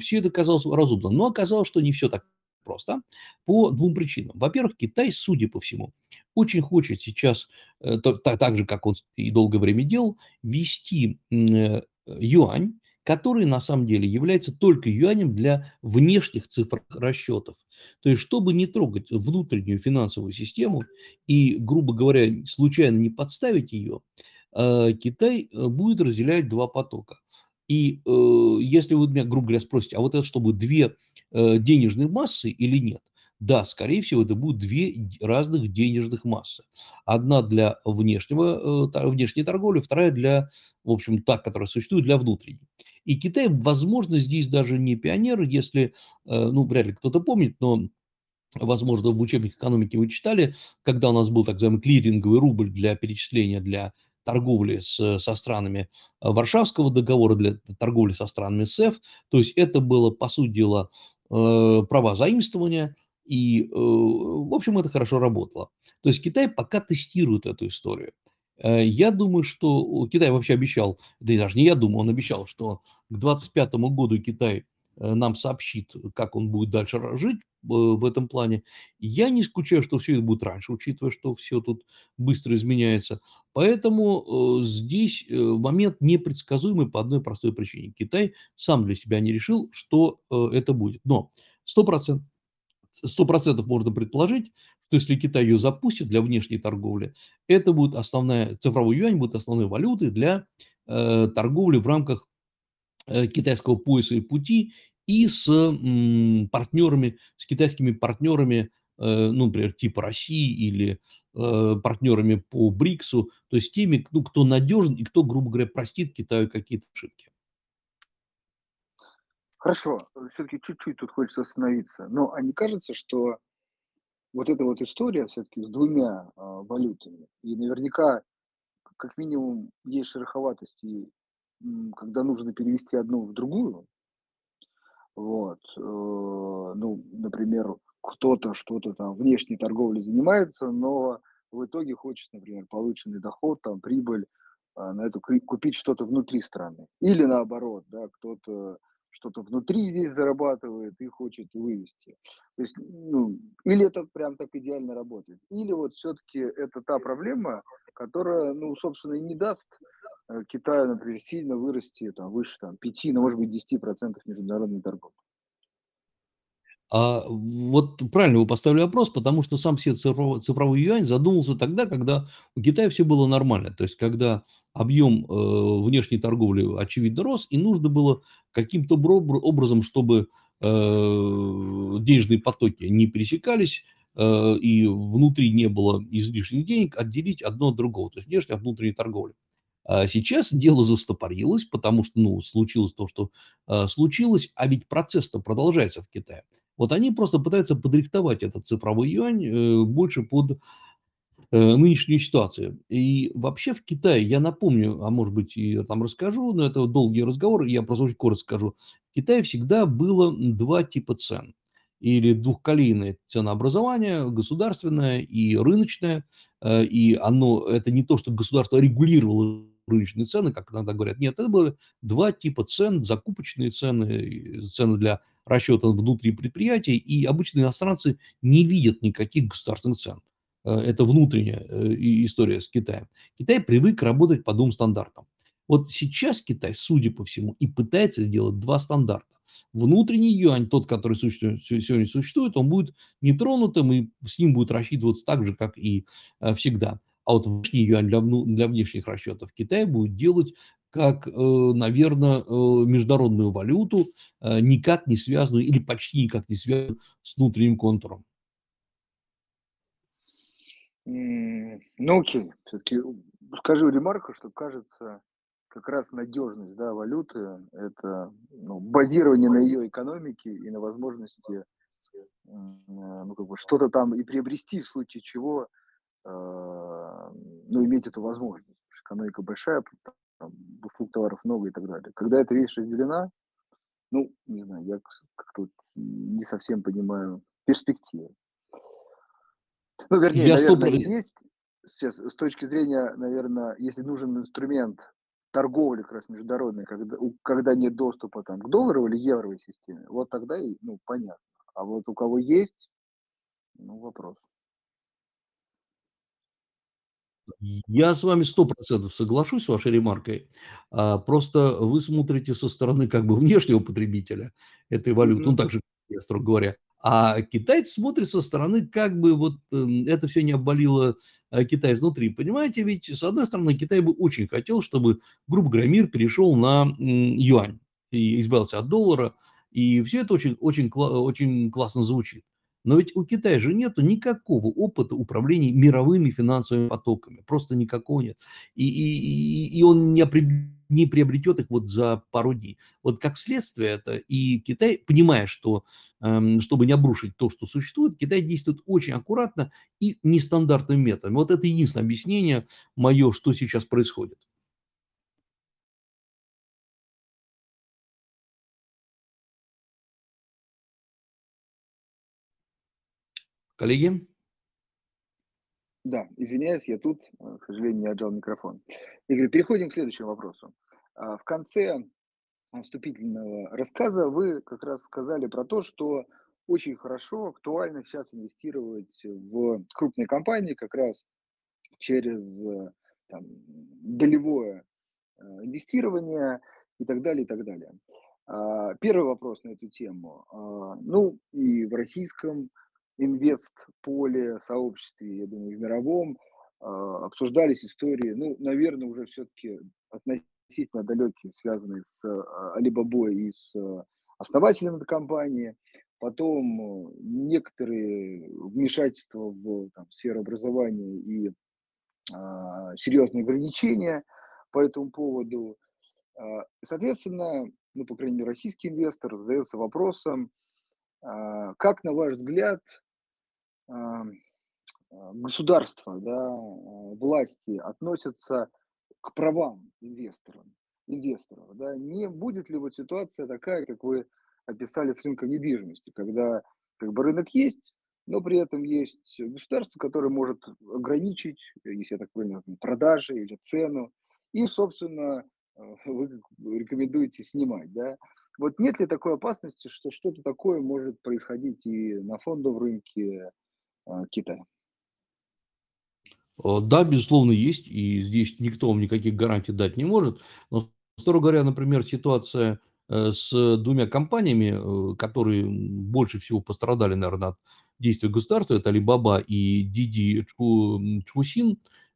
все это казалось разумно. Но оказалось, что не все так просто по двум причинам. Во-первых, Китай, судя по всему, очень хочет сейчас, э, так, же, как он и долгое время делал, ввести э, юань который на самом деле является только юанем для внешних цифр расчетов. То есть, чтобы не трогать внутреннюю финансовую систему и, грубо говоря, случайно не подставить ее, э, Китай э, будет разделять два потока. И э, если вы меня, грубо говоря, спросите, а вот это чтобы две денежные массы или нет? Да, скорее всего, это будут две разных денежных массы. Одна для внешнего, внешней торговли, вторая для, в общем, та, которая существует для внутренней. И Китай, возможно, здесь даже не пионер, если, э, ну, вряд ли кто-то помнит, но возможно, в учебнике экономики вы читали, когда у нас был так называемый клиринговый рубль для перечисления для торговли с, со странами э, Варшавского договора, для торговли со странами СЭФ. То есть это было, по сути дела, э, права заимствования, и, в общем, это хорошо работало. То есть Китай пока тестирует эту историю. Э, я думаю, что Китай вообще обещал, да и даже не я думаю, он обещал, что к 2025 году Китай э, нам сообщит, как он будет дальше жить э, в этом плане. Я не исключаю, что все это будет раньше, учитывая, что все тут быстро изменяется. Поэтому здесь момент непредсказуемый по одной простой причине. Китай сам для себя не решил, что это будет. Но 100%, 100% можно предположить, то есть, если Китай ее запустит для внешней торговли, это будет основная, цифровой юань будет основной валютой для э, торговли в рамках э, китайского пояса и пути и с м, партнерами, с китайскими партнерами, э, ну, например, типа России или э, партнерами по БРИКСу, то есть теми, ну, кто надежен и кто, грубо говоря, простит Китаю какие-то ошибки. Хорошо, все-таки чуть-чуть тут хочется остановиться. Но а не кажется, что вот эта вот история все-таки с двумя а, валютами, и наверняка как минимум есть шероховатости, когда нужно перевести одну в другую. Вот, э, ну, например, кто-то что-то там внешней торговлей занимается, но в итоге хочет, например, полученный доход, там, прибыль а, на эту купить что-то внутри страны. Или наоборот, да, кто-то что-то внутри здесь зарабатывает и хочет вывести. То есть, ну, или это прям так идеально работает, или вот все-таки это та проблема, которая, ну, собственно, и не даст э, Китаю, например, сильно вырасти там, выше там, 5, ну, может быть, 10% международной торговли. А, вот правильно вы поставили вопрос, потому что сам себе цифровой цифровой юань задумался тогда, когда у Китая все было нормально. То есть когда объем, э, внешней торговли, очевидно, рос, и нужно было каким-то образом, чтобы, э, денежные потоки не пересекались, э, и внутри не было излишних денег, отделить одно от другого, то есть внешняя от внутренней торговли. А сейчас дело застопорилось, потому что, ну, случилось то, что, э, случилось, а ведь процесс-то продолжается в Китае. Вот они просто пытаются подрихтовать этот цифровой юань, э, больше под, э, нынешнюю ситуацию. И вообще в Китае, я напомню, а может быть и там расскажу, но это долгий разговор, я просто очень коротко скажу. В Китае всегда было 2 типа цен. Или двухколейное ценообразование, государственное и рыночное. Э, и оно, это не то, что государство регулировало рыночные цены, как иногда говорят. Нет, это было 2 типа цен: закупочные цены, цены для расчета внутри предприятий, и обычно иностранцы не видят никаких государственных цен. Э, это внутренняя э, история с Китаем. Китай привык работать по двум стандартам. Вот сейчас Китай, судя по всему, и пытается сделать два стандарта. Внутренний юань, тот, который существует, сегодня существует, он будет нетронутым, и с ним будет рассчитываться так же, как и э, всегда. А вот внешний юань для, для внешних расчетов Китай будет делать как, наверное, международную валюту, никак не связанную или почти никак не связанную с внутренним контуром. Ну, окей. Все-таки скажу ремарку, что кажется, как раз надежность да, валюты– это ну, базирование на ее экономике и на возможности ну, как бы что-то там и приобрести, в случае чего, э, ну, иметь эту возможность. Экономика большая, там, товаров много и так далее. Когда эта вещь разделена, ну, не знаю, я как-то не совсем понимаю перспективы. (laughs) Ну, вернее, я наверное, 100... есть сейчас с точки зрения, наверное, если нужен инструмент торговли как раз международной, когда, когда нет доступа там, к долларовой или евровой системе, вот тогда и, ну, понятно. А вот у кого есть, ну, вопрос. Я с вами 100 соглашусь с вашей ремаркой. А, просто вы смотрите со стороны как бы (laughs) внешнего потребителя этой валюты, ну, Мгм. так же, я, строго говоря. А китайцы смотрят со стороны, как бы вот, м, это все не обвалило, а, Китай изнутри. Понимаете, ведь, с одной стороны, Китай бы очень хотел, чтобы, грубо говоря, мир перешел на, юань и избавился от доллара. И все это очень очень очень классно звучит. Но ведь у Китая же нету никакого опыта управления мировыми финансовыми потоками, просто никакого нет. И и и он не не приобретет их вот за пару дней. Вот как следствие это и Китай, понимая, что, эм, чтобы не обрушить то, что существует, Китай действует очень аккуратно и нестандартным методом. Вот это единственное объяснение мое, что сейчас происходит. Коллеги? Да, извиняюсь, я тут, э, к сожалению, не отжал микрофон. Игорь, переходим к следующему вопросу. А, в конце вступительного рассказа вы как раз сказали про то, что очень хорошо, актуально сейчас инвестировать в крупные компании как раз через э, там, долевое э, инвестирование и так далее, и так далее. А, Первый вопрос на эту тему. А, Ну, и в российском инвест-поле, сообществе, я думаю, в мировом, а, обсуждались истории, ну, наверное, уже все-таки относительно далекие, связанные с а, Alibaba и с а, основателем этой компании. Потом э, некоторые вмешательства в там, сферу образования и а, серьезные ограничения по этому поводу. Соответственно, ну, по крайней мере, российский инвестор задается вопросом, как, на ваш взгляд, а, а, государство, да, а, власти относятся к правам инвесторов, инвесторов, да, не будет ли вот ситуация такая, как вы описали с рынком недвижимости, когда как бы рынок есть, но при этом есть государство, которое может ограничить, если я так понял, продажи или цену, и, собственно, (laughs) вы рекомендуете снимать, да. Вот нет ли такой опасности, что что-то такое может происходить и на фондовом рынке а, Китая? Э, да, безусловно, есть, и здесь никто вам никаких гарантий дать не может. Но, строго говоря, например, ситуация, э, с двумя компаниями, э, которые больше всего пострадали, наверное, от действий государства. Это Alibaba и Didi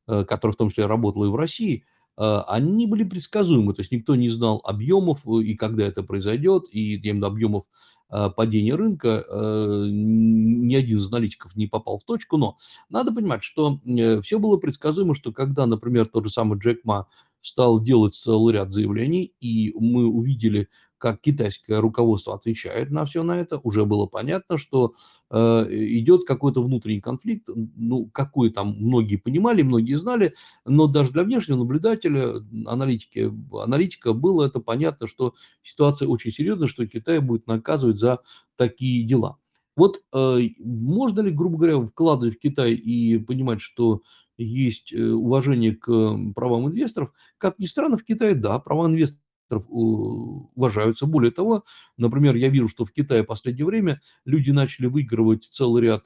э, которая в том числе работала и в России. Они были предсказуемы, то есть никто не знал объемов и когда это произойдет, и я объемов Э, падения рынка, э, ни один из аналитиков не попал в точку, но надо понимать, что э, все было предсказуемо, что когда, например, тот же самый Джек Ма стал делать целый ряд заявлений, и мы увидели как китайское руководство отвечает на все на это, уже было понятно, что э, идет какой-то внутренний конфликт, ну, какой там многие понимали, многие знали, но даже для внешнего наблюдателя, аналитики, аналитика было это понятно, что ситуация очень серьезная, что Китай будет наказывать за такие дела. Вот э, можно ли, грубо говоря, вкладывать в Китай и понимать, что есть э, уважение к правам инвесторов? Как ни странно, в Китае, да, права инвесторов уважаются. Более того, например, я вижу, что в Китае в последнее время люди начали выигрывать целый ряд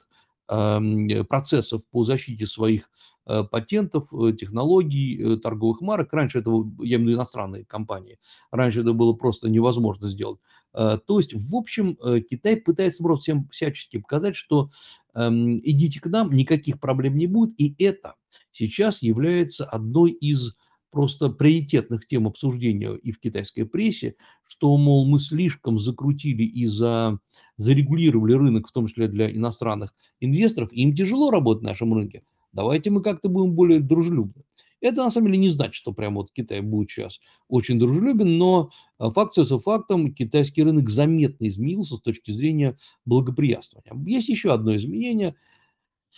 процессов по защите своих э, патентов, э, технологий, э, торговых марок. Раньше этого, я имею в виду иностранные компании, раньше это было просто невозможно сделать. То есть, в общем, Китай пытается просто всем всячески показать, что эм, идите к нам, никаких проблем не будет, и это сейчас является одной из просто приоритетных тем обсуждения и в китайской прессе, что, мол, мы слишком закрутили и за, зарегулировали рынок, в том числе для иностранных инвесторов, им тяжело работать на нашем рынке. Давайте мы как-то будем более дружелюбны. Это на самом деле не значит, что прямо вот Китай будет сейчас очень дружелюбен, но а, факт со фактом, китайский рынок заметно изменился с точки зрения благоприятствования. Есть еще одно изменение – Э,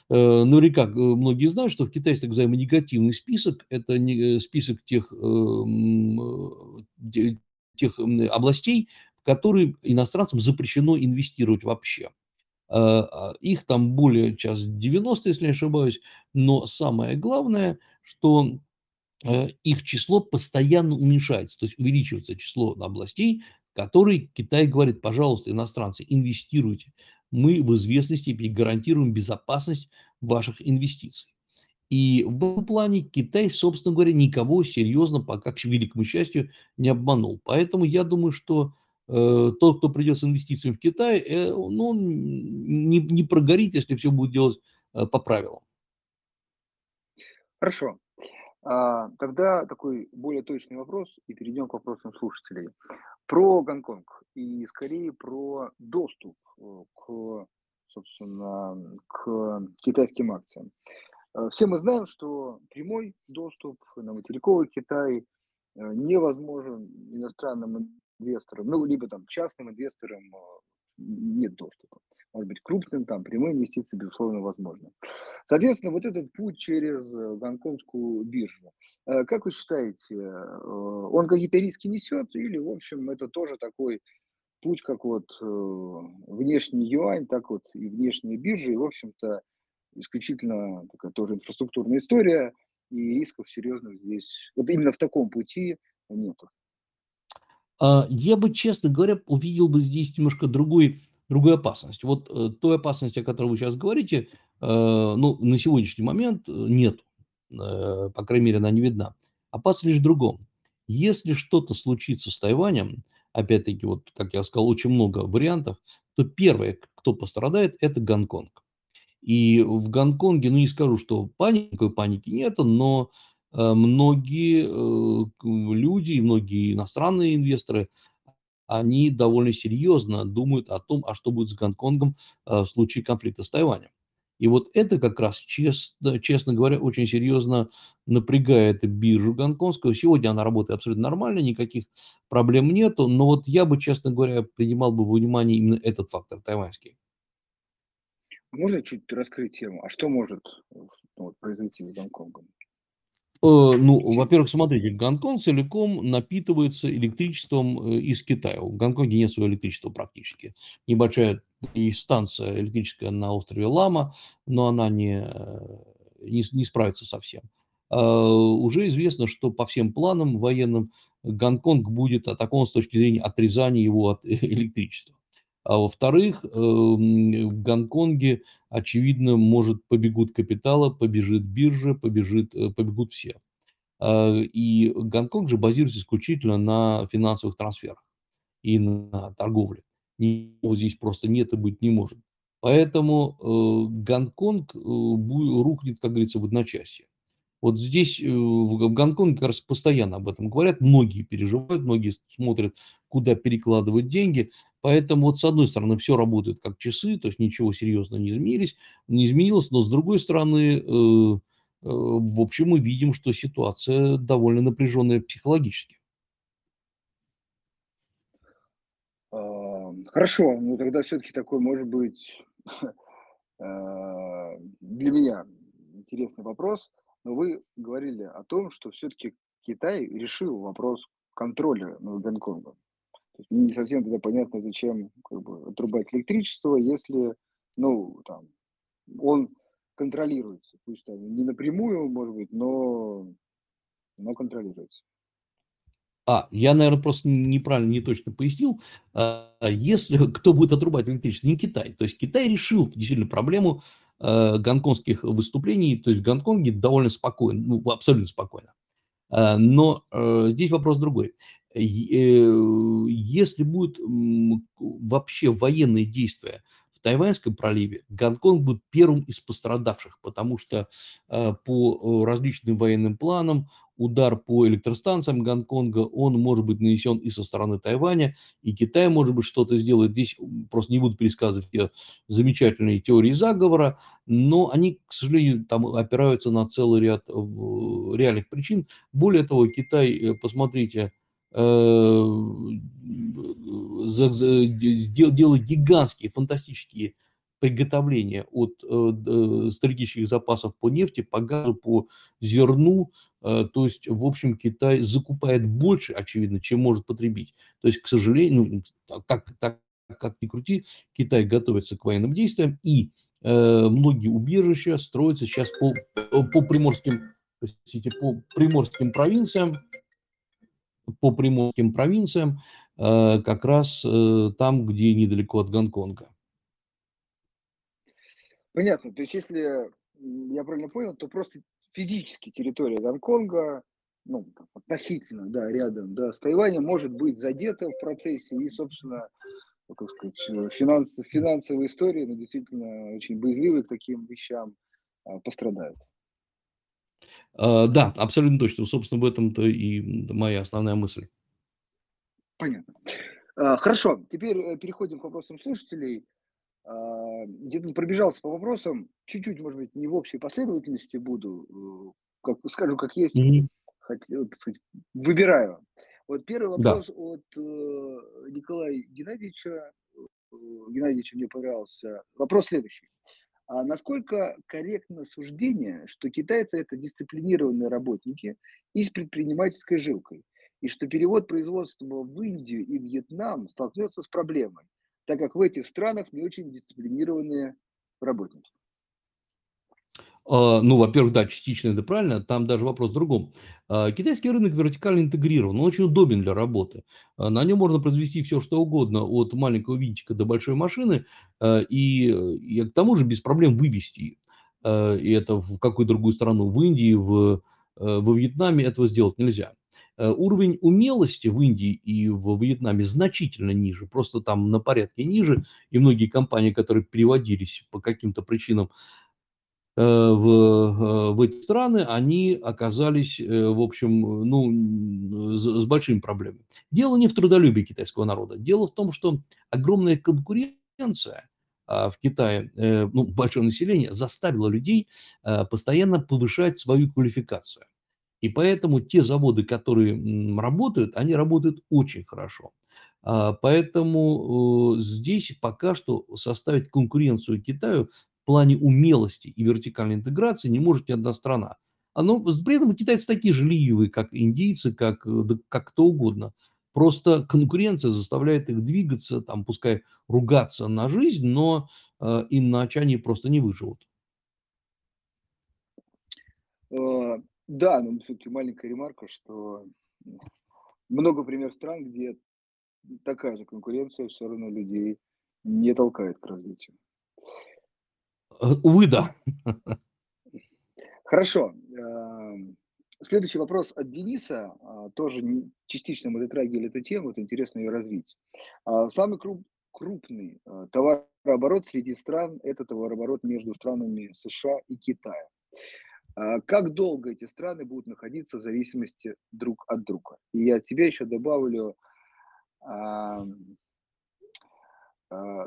наверняка э, многие знают, что в Китае так называемый негативный список. Это не, э, список тех, тех областей, в которые иностранцам запрещено инвестировать вообще. А, их там более сейчас 90, если не ошибаюсь, но самое главное, что их число постоянно уменьшается, то есть увеличивается число областей, которые Китай говорит, пожалуйста, иностранцы, инвестируйте мы в известной степени гарантируем безопасность ваших инвестиций. И в этом плане Китай, собственно говоря, никого серьезно, пока, к великому счастью, не обманул. Поэтому я думаю, что э, тот, кто придет с инвестициями в Китай, э, ну, не, не прогорит, если все будет делать э, по правилам. Хорошо. А, тогда такой более точный вопрос, и перейдем к вопросам слушателей. Про Гонконг и скорее про доступ э, к, собственно, к китайским акциям. Э, все мы знаем, что прямой доступ на материковый Китай э, невозможен иностранным инвесторам, ну, либо там частным инвесторам нет доступа может быть, крупным, там, прямые инвестиции, безусловно, возможны. Соответственно, вот этот путь через э, гонконгскую биржу, э, как вы считаете, э, он какие-то риски несет или, в общем, это тоже такой путь, как вот внешний юань, так вот и внешние биржи, и, в общем-то, исключительно такая тоже инфраструктурная история, и рисков серьезных здесь, вот именно в таком пути нету. А, я бы, честно говоря, увидел бы здесь немножко другой другую опасность. Вот э, той опасности, о которой вы сейчас говорите, э, ну, на сегодняшний момент э, нет, по крайней мере, она не видна. Опасность лишь в другом. Если что-то случится с Тайванем, опять-таки, вот, как я сказал, очень много вариантов, то первое, кто пострадает, это Гонконг. И в Гонконге, ну не скажу, что паники, паники нет, но э, многие э, люди, многие иностранные инвесторы, они довольно серьезно думают о том, а что будет с Гонконгом э, в случае конфликта с Тайванем. И вот это как раз, честно, честно говоря, очень серьезно напрягает биржу гонконгскую. Сегодня она работает абсолютно нормально, никаких проблем нету. Но вот я бы, честно говоря, принимал бы во внимание именно этот фактор тайваньский. Можно чуть раскрыть тему? А что может ну, вот, произойти с Гонконгом? Э, ну, во-первых, смотрите, Гонконг целиком напитывается электричеством э, из Китая. В Гонконге нет своего электричества практически. Небольшая есть станция электрическая на острове Лама, но она не, э, не, не справится со всем. А, уже известно, что по всем планам военным Гонконг будет атакован с точки зрения отрезания его от (laughs) электричества. А во-вторых, эм, в Гонконге, очевидно, может побегут капитала, побежит биржа, побежит, э, побегут все. А, и Гонконг же базируется исключительно на финансовых трансферах. и на торговле. Его здесь просто нет и быть не может. Поэтому э, Гонконг э, рухнет, как говорится, в одночасье. Вот здесь, в Гонконге как раз постоянно об этом говорят, многие переживают, многие смотрят, куда перекладывать деньги. Поэтому вот с одной стороны все работает как часы, то есть ничего серьезно не изменились, не изменилось, но с другой стороны, э, э, в общем, мы видим, что ситуация довольно напряженная психологически. А, хорошо, ну тогда все-таки такой, может быть, (laughs) для меня интересный вопрос. Но вы говорили о том, что все-таки Китай решил вопрос контроля над Гонконгом. То есть не совсем тогда понятно, зачем как бы, отрубать электричество, если ну, там, он контролируется. Пусть там не напрямую, может быть, но, но контролируется. А, я, наверное, просто неправильно, не точно пояснил. А, если (laughs) кто будет отрубать электричество, не Китай. То есть Китай решил действительно проблему э, гонконгских выступлений. То есть в Гонконге довольно спокойно, ну, абсолютно спокойно. А, но э, здесь вопрос другой. Э, если будут вообще военные действия Тайваньском проливе Гонконг будет первым из пострадавших, потому что э, по различным военным планам удар по электростанциям Гонконга, он может быть нанесен и со стороны Тайваня, и Китай, может быть, что-то сделает. Здесь просто не буду пересказывать все замечательные теории заговора, но они, к сожалению, там опираются на целый ряд реальных причин. Более того, Китай, э, посмотрите, делать гигантские, фантастические приготовления от э, стратегических запасов по нефти, по газу, по зерну. Э, то есть, в общем, Китай закупает больше, очевидно, чем может потребить. То есть, к сожалению, ну, как, так, как ни крути, Китай готовится к военным действиям, и э, многие убежища строятся сейчас по, по приморским, простите, по приморским провинциям, по приморским провинциям, э, как раз э, там, где недалеко от Гонконга. Понятно. То есть, если я правильно понял, то просто физически территория Гонконга, ну, относительно, да, рядом, да, с Тайванем может быть задета в процессе и, собственно, ну, как сказать, финанс, финансовые истории, ну, действительно очень боязливые к таким вещам, а, пострадают. А, да, абсолютно точно. Собственно, в этом-то и моя основная мысль. Понятно. А, хорошо, теперь э, переходим к вопросам слушателей. А, где-то пробежался по вопросам, чуть-чуть, может быть, не в общей последовательности буду, э, как, скажу, как есть, mm-hmm. хотел, так сказать, выбираю. Вот первый вопрос да. от э, Николая Геннадьевича. Э, Геннадьевича мне понравился. Вопрос следующий. А насколько корректно суждение, что китайцы это дисциплинированные работники и с предпринимательской жилкой, и что перевод производства в Индию и Вьетнам столкнется с проблемой, так как в этих странах не очень дисциплинированные работники? А, ну, во-первых, да, частично это правильно. Там даже вопрос в другом. А, китайский рынок вертикально интегрирован, он очень удобен для работы. А, на нем можно произвести все, что угодно, от маленького винтика до большой машины, и, и к тому же без проблем вывести и это в какую другую страну, в Индии, в, во Вьетнаме этого сделать нельзя. Уровень умелости в Индии и в Вьетнаме значительно ниже, просто там на порядке ниже, и многие компании, которые переводились по каким-то причинам Э, в, э, в эти страны, они оказались, э, в общем, ну, с, с большими проблемами. Дело не в трудолюбии китайского народа. Дело в том, что огромная конкуренция а, в Китае, ну, большое население, заставила людей постоянно повышать свою квалификацию. И поэтому те заводы, которые работают, они работают очень хорошо. А, поэтому здесь пока что составить конкуренцию Китаю в плане умелости и вертикальной интеграции не может ни одна страна. Оно, при этом китайцы такие же ленивые, как индийцы, как, да, как кто угодно. Просто конкуренция заставляет их двигаться, там, пускай ругаться на жизнь, но э, иначе они просто не выживут. Э, да, но все-таки маленькая ремарка, что много пример стран, где такая же конкуренция все равно людей не толкает к развитию. Э, увы, да. Хорошо. Эм, следующий вопрос от Дениса. А, тоже частично мы затрагивали эту тему, это интересно ее развить. А, самый круп, крупный а, товарооборот среди стран – это товарооборот между странами США и Китая. А, как долго эти страны будут находиться в зависимости друг от друга? И я от себя еще добавлю,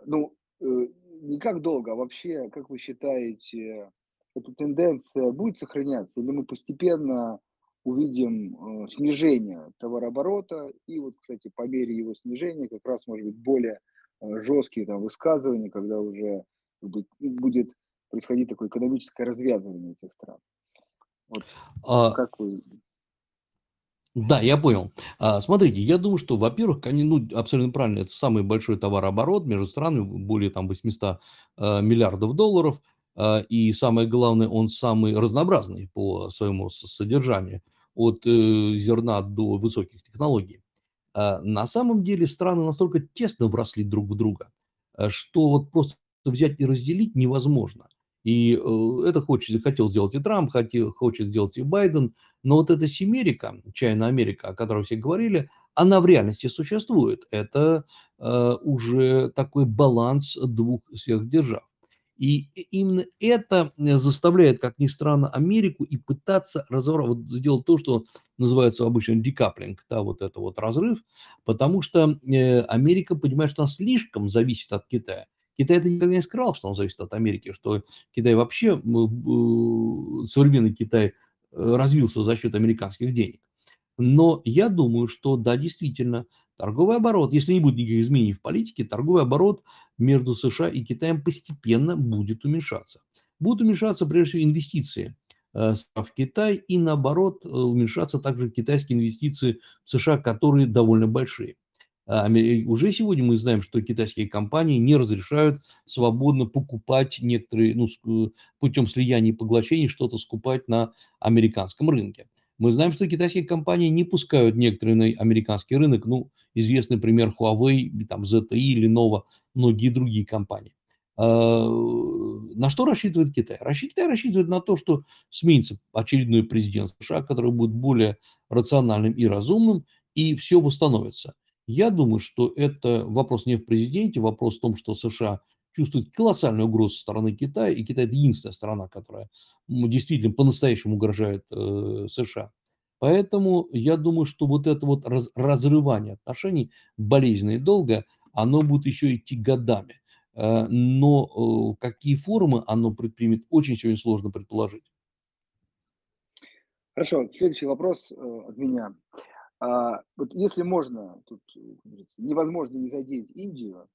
ну, э, не как долго, а вообще, как вы считаете, эта тенденция будет сохраняться, или мы постепенно увидим э, снижение товарооборота, и вот, кстати, по мере его снижения как раз, может быть, более э, жесткие там высказывания, когда уже будет, будет происходить такое экономическое развязывание этих стран. Вот а... как вы да, я понял. А, смотрите, я думаю, что, во-первых, они, ну, абсолютно правильно, это самый большой товарооборот между странами, более там 800 э, миллиардов долларов, э, и самое главное, он самый разнообразный по своему содержанию, от э, зерна до высоких технологий. На самом деле страны настолько тесно вросли друг в друга, что вот просто взять и разделить невозможно. И э, это хочет, хотел сделать и Трамп, хотел, хочет сделать и Байден. Но вот эта семерика, чайная Америка, о которой все говорили, она в реальности существует. Это э, уже такой баланс двух сверхдержав. И именно это заставляет, как ни странно, Америку и пытаться разорвать, вот сделать то, что называется обычно декаплинг, да, вот это вот разрыв, потому что э, Америка понимает, что она слишком зависит от Китая. Китай это никогда не скрывал, что он зависит от Америки, что Китай вообще, э, современный Китай э, развился за счет американских денег. Но я думаю, что да, действительно, торговый оборот, если не будет никаких изменений в политике, торговый оборот между США и Китаем постепенно будет уменьшаться. Будут уменьшаться, прежде всего, инвестиции э, в Китай и, наоборот, уменьшаться также китайские инвестиции в США, которые довольно большие. А, уже сегодня мы знаем, что китайские компании не разрешают свободно покупать некоторые, ну, э, путем слияния и поглощений что-то скупать на американском рынке. Мы знаем, что китайские компании не пускают некоторые на американский рынок, ну, известный пример Huawei, там, ZTE, Lenovo, многие другие компании. А, на что рассчитывает Китай? Китай рассчитывает на то, что сменится очередной президент США, который будет более рациональным и разумным, и все восстановится. Я думаю, что это вопрос не в президенте, вопрос в том, что США чувствует колоссальную угрозу со стороны Китая, и Китай – это единственная страна, которая действительно по-настоящему угрожает э, США. Поэтому я думаю, что вот это вот раз, разрывание отношений болезненно и долго, оно будет еще идти годами. Э, но э, какие формы оно предпримет, очень сегодня сложно предположить. Хорошо, следующий вопрос э, от меня. А, вот если можно, тут невозможно не задеть Индию.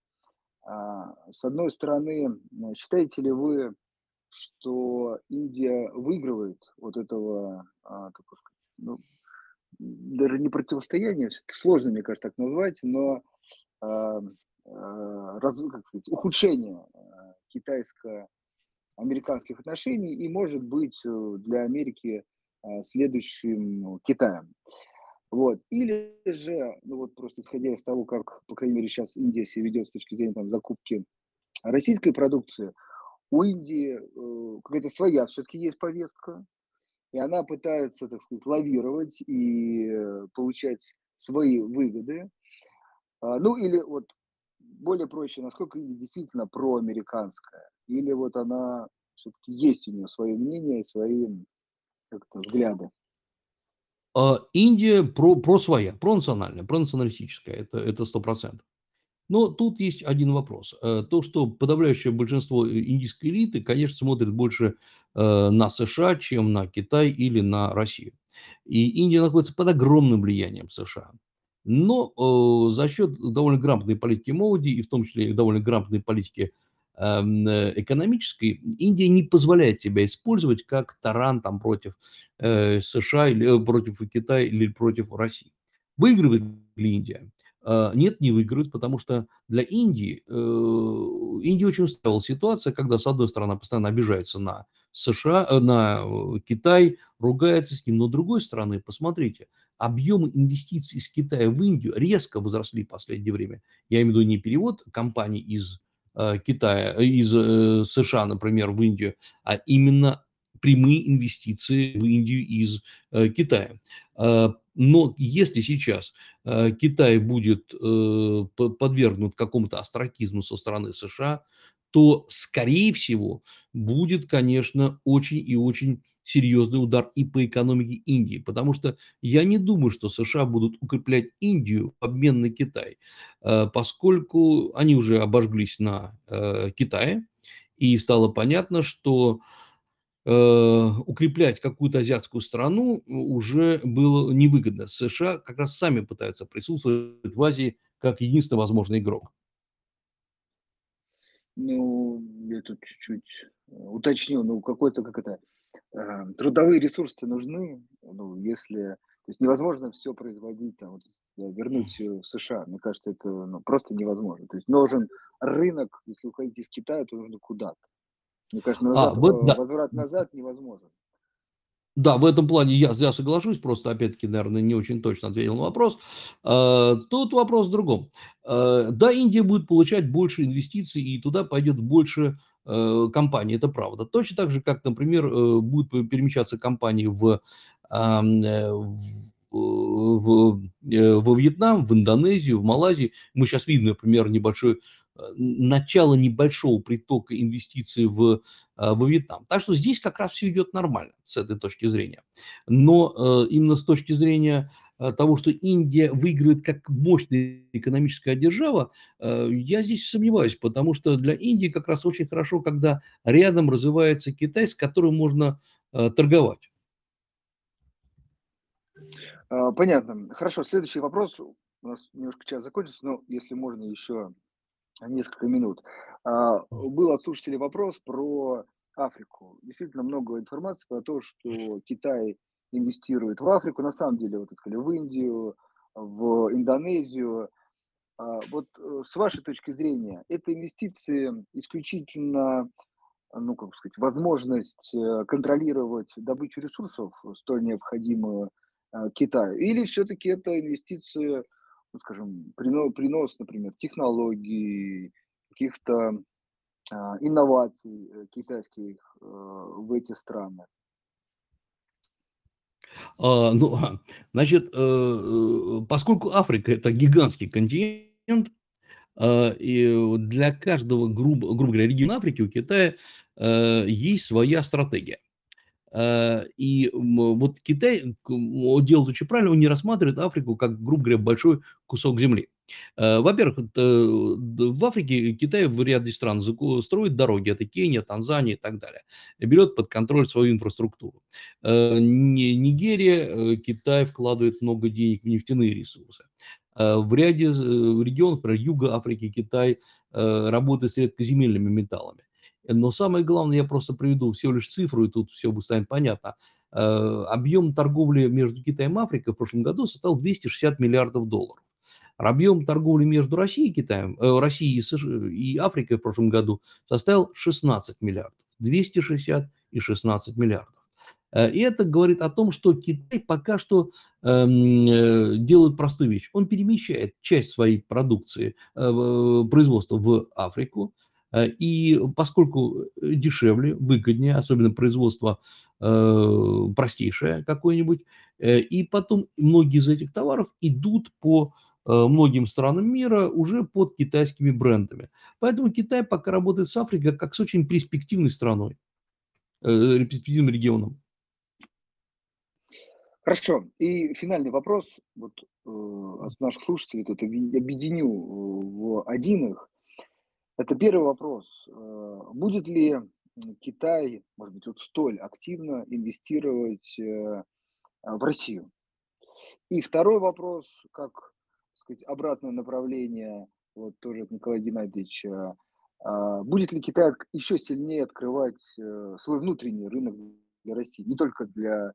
А, с одной стороны, считаете ли вы, что Индия выигрывает вот этого, а, сказать, ну, даже не противостояние, сложно, мне кажется, так назвать, но а, раз, как сказать, ухудшение китайско-американских отношений и, может быть, э, для Америки следующим Китаем. Вот. Или же, ну вот просто исходя из того, как, по крайней мере, сейчас Индия себя ведет с точки зрения там, закупки российской продукции, у Индии э, какая-то своя все-таки есть повестка, и она пытается, так сказать, лавировать и э, получать свои выгоды. А, ну или вот более проще, насколько Индия действительно проамериканская, или вот она все-таки есть у нее свое мнение, свои взгляды. А, Индия про, про своя, про национальная, про националистическая, это, это 100%. Но тут есть один вопрос. Э, то, что подавляющее большинство индийской элиты, конечно, смотрит больше э, на США, чем на Китай или на Россию. И Индия находится под огромным влиянием США. Но э, за счет довольно грамотной политики Моуди, и в том числе довольно грамотной политики э, экономической, Индия не позволяет себя использовать как таран там, против э, США или э, против Китая или против России. Выигрывает ли Индия? Э, нет, не выигрывает, потому что для Индии, э, Индии очень устраивала ситуация, когда, с одной стороны, постоянно обижается на США, э, на Китай, ругается с ним, но с другой стороны, посмотрите, объемы инвестиций из Китая в Индию резко возросли в последнее время. Я имею в виду не перевод компаний из Э, Китая, э, из э, США, например, в Индию, а именно прямые инвестиции в Индию из Китая. Но если сейчас э, Китай будет э, подвергнут какому-то астракизму со стороны США, то, скорее всего, будет, конечно, очень и очень серьезный удар и по экономике Индии, потому что я не думаю, что США будут укреплять Индию в обмен на Китай, э, поскольку они уже обожглись на э, Китае, и стало понятно, что э, укреплять какую-то азиатскую страну уже было невыгодно. США как раз сами пытаются присутствовать в Азии как единственный возможный игрок. Ну, я тут чуть-чуть уточню, ну, какой-то, как это, трудовые ресурсы нужны, ну, если, то есть невозможно все производить, там, вот, вернуть в США, мне кажется, это, ну, просто невозможно. То есть нужен рынок, если уходить из Китая, то нужно куда-то. Мне кажется, А, назад, э, вот да. возврат назад невозможен. Да, в этом плане я, я соглашусь, просто опять-таки, наверное, не очень точно ответил на вопрос. Э, тут вопрос в другом. Э, да, Индия будет получать больше инвестиций, и туда пойдет больше э, компаний, это правда. Точно так же, как, например, э, будут перемещаться компании в, э, в в, во Вьетнам, в Индонезию, в Малайзию. Мы сейчас видим, например, небольшой э, начало небольшого притока инвестиций в, во Вьетнам. Так что здесь как раз все идет нормально с этой точки зрения. Но именно с точки зрения того, что Индия выиграет как мощная экономическая держава, я здесь сомневаюсь, потому что для Индии как раз очень хорошо, когда рядом развивается Китай, с которым можно торговать. А, понятно. Хорошо, следующий вопрос. У нас немножко час закончится, но если можно еще несколько минут. А, был от слушателей вопрос про Африку. Действительно много информации про то, что Китай инвестирует в Африку, на самом деле, вот, так сказать, в Индию, в Индонезию. А, вот э, с вашей точки зрения, это инвестиции исключительно, ну, как сказать, возможность э, контролировать добычу ресурсов, столь необходимую Э, Китаю? Или все-таки это инвестиции, ну, скажем, принос, например, технологий, каких-то а, инноваций китайских в эти страны? А, ну, значит, поскольку Африка это гигантский континент, и для каждого, грубо, грубо говоря, региона Африки у Китая есть своя стратегия. Э, и вот Китай делает очень правильно, он не рассматривает Африку как, грубо говоря, большой кусок земли. Э, во-первых, в Африке Китай в ряде стран строит дороги, это Кения, Танзания и так далее, берет под контроль свою инфраструктуру. Э, Нигерия, Китай вкладывает много денег в нефтяные ресурсы. В ряде регионов, например, Юга Африки, Китай работает с редкоземельными металлами. Но самое главное, я просто приведу всего лишь цифру, и тут все будет станет понятно. Э, объем торговли между Китаем и Африкой в прошлом году составил 260 миллиардов долларов. Объем торговли между Россией и Китаем, э, Россией и, США, и Африкой в прошлом году составил 16 миллиардов. 260 и 16 миллиардов. Э, и это говорит о том, что Китай пока что эм, э, делает простую вещь. Он перемещает часть своей продукции, э, производства в Африку, Э, и поскольку э, дешевле, выгоднее, особенно производство э, простейшее какое-нибудь, и потом многие из этих товаров идут по многим странам мира уже под китайскими брендами. Поэтому Китай пока работает с Африкой как с очень перспективной страной, перспективным регионом. Хорошо. И финальный вопрос вот, э, от наших слушателей, тут объединю в один их. Это первый вопрос. Э, будет ли Китай, может быть, вот столь активно инвестировать э, в Россию? И второй вопрос, как сказать, обратное направление, вот тоже от Николая Геннадьевича, а, будет ли Китай еще сильнее открывать э, свой внутренний рынок для России, не только для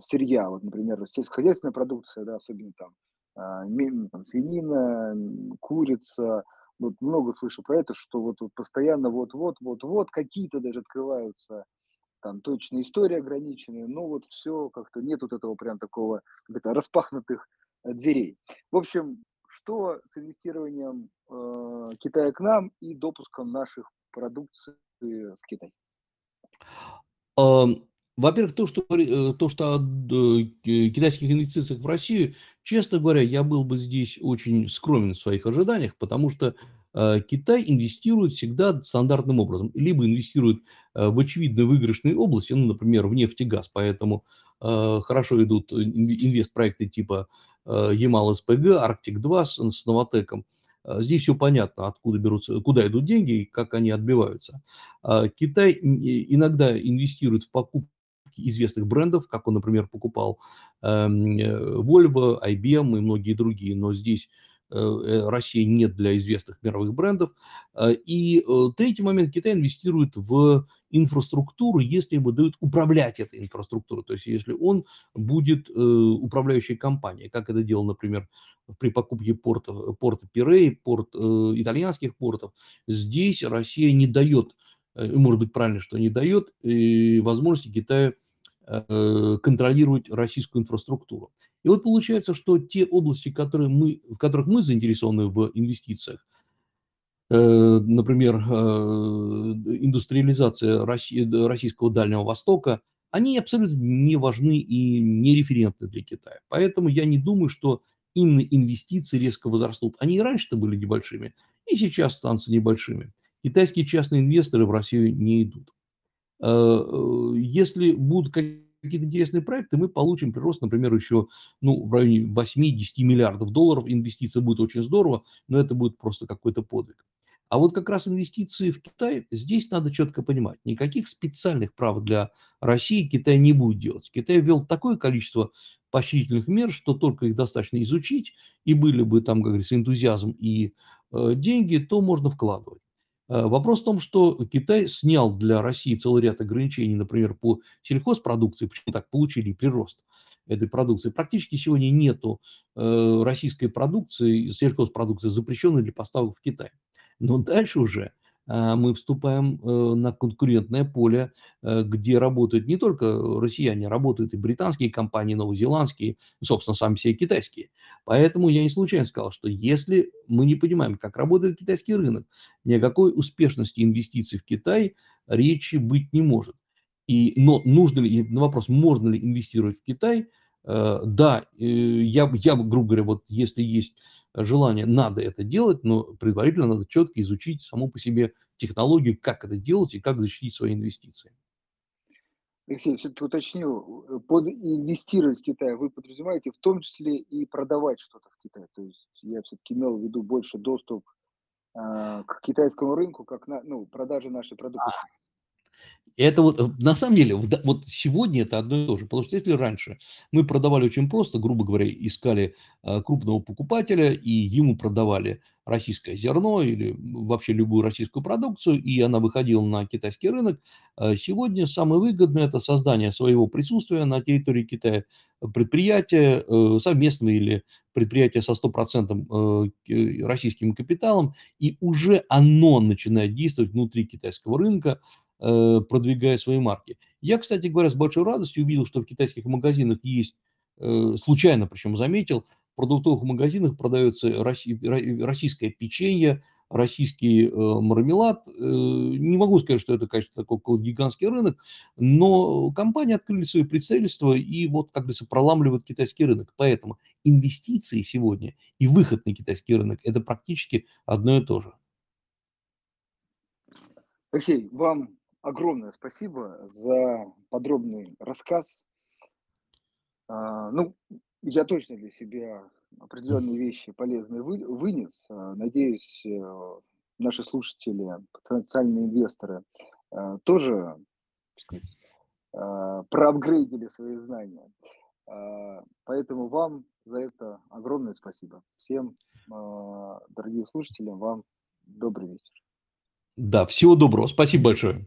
сырья, вот, например, сельскохозяйственная продукция, да, особенно там, а, там свинина, курица, вот много слышу про это, что вот, вот постоянно вот-вот, вот-вот, какие-то даже открываются там точно истории ограниченные, но вот все как-то нет вот этого прям такого как это, распахнутых дверей. В общем, что с инвестированием э, Китая к нам и допуском наших продукций в Китай? Во Во-первых, то, что, э, то, что о китайских инвестициях в Россию, честно говоря, я был бы здесь очень скромен в своих ожиданиях, потому что э, Китай инвестирует всегда стандартным образом. Либо инвестирует э, в очевидно выигрышные области, ну, например, в нефть и газ, поэтому хорошо идут инвестпроекты типа Ямал СПГ, Арктик-2 с, с Новотеком. Здесь все понятно, откуда берутся, куда идут деньги и как они отбиваются. Китай иногда инвестирует в покупку известных брендов, как он, например, покупал эм, э, Volvo, IBM и многие другие, но здесь э, э, Россия нет для известных мировых брендов. И третий момент, Китай инвестирует в инфраструктуру, если ему дают управлять этой инфраструктурой, то есть если он будет управляющей компанией, как это делал, например, при покупке порта, порта Пирей, порт, итальянских портов. Здесь Россия не дает, может быть правильно, что не дает возможности Китаю Э, контролировать российскую инфраструктуру. И вот получается, что те области, которые мы, в которых мы заинтересованы в инвестициях, э, например, э, индустриализация российского Дальнего Востока, они абсолютно не важны и не референтны для Китая. Поэтому я не думаю, что именно инвестиции резко возрастут. Они и раньше-то были небольшими, и сейчас останутся небольшими. Китайские частные инвесторы в Россию не идут. Э, э, если будут какие-то интересные проекты, мы получим прирост, например, еще ну, в районе 8-10 миллиардов долларов. Инвестиции будет очень здорово, но это будет просто какой-то подвиг. А вот как раз инвестиции в Китай, здесь надо четко понимать, никаких специальных прав для России Китай не будет делать. Китай ввел такое количество поощрительных мер, что только их достаточно изучить, и были бы там, как говорится, энтузиазм и э, деньги, то можно вкладывать. Э, вопрос в том, что Китай снял для России целый ряд ограничений, например, по сельхозпродукции, почему так получили прирост этой продукции. Практически сегодня нету э, российской продукции, сельхозпродукции, запрещенной для поставок в Китай. Но дальше уже а, мы вступаем э, на конкурентное поле, э, где работают не только россияне, работают и британские компании, новозеландские, собственно, сами все китайские. Поэтому я не случайно сказал, что если мы не понимаем, как работает китайский рынок, ни о какой успешности инвестиций в Китай речи быть не может. И, но нужно ли, на вопрос, можно ли инвестировать в Китай – да, э, я, я, грубо говоря, вот если есть желание, надо это делать, но предварительно надо четко изучить саму по себе технологию, как это делать и как защитить свои инвестиции. Алексей, все-таки уточню, э, под инвестировать в Китай вы подразумеваете в том числе и продавать что-то в Китае. То есть я все-таки имел в виду больше доступ э, к китайскому рынку, как на, ну, продажи нашей продукции. Это вот, э, на самом деле, вот сегодня это одно и то же. Потому что если раньше мы продавали очень просто, грубо говоря, искали э, крупного покупателя и ему продавали российское зерно или вообще любую российскую продукцию, и она выходила на китайский рынок, э, сегодня самое выгодное – это создание своего присутствия на территории Китая, предприятия совместного или предприятия со стопроцентным российским капиталом, и уже оно начинает действовать внутри китайского рынка, Э, продвигая свои марки. Я, кстати говоря, с большой радостью увидел, что в китайских магазинах есть, э, случайно причем заметил, в продуктовых магазинах продается российское печенье, российский э, мармелад. Не могу сказать, что это, конечно, такой гигантский рынок, но компании открыли свои представительства и вот, как говорится, проламливают китайский рынок. Поэтому инвестиции сегодня и выход на китайский рынок – это практически одно и то же. Алексей, вам огромное спасибо за подробный рассказ. А, ну, я точно для себя определенные вещи полезные вы, вынес. А, надеюсь, э, наши слушатели, потенциальные инвесторы а, тоже сказать, проапгрейдили свои знания. Поэтому вам за это огромное спасибо. Всем, дорогие слушатели, вам добрый вечер. Да, всего доброго. Спасибо большое.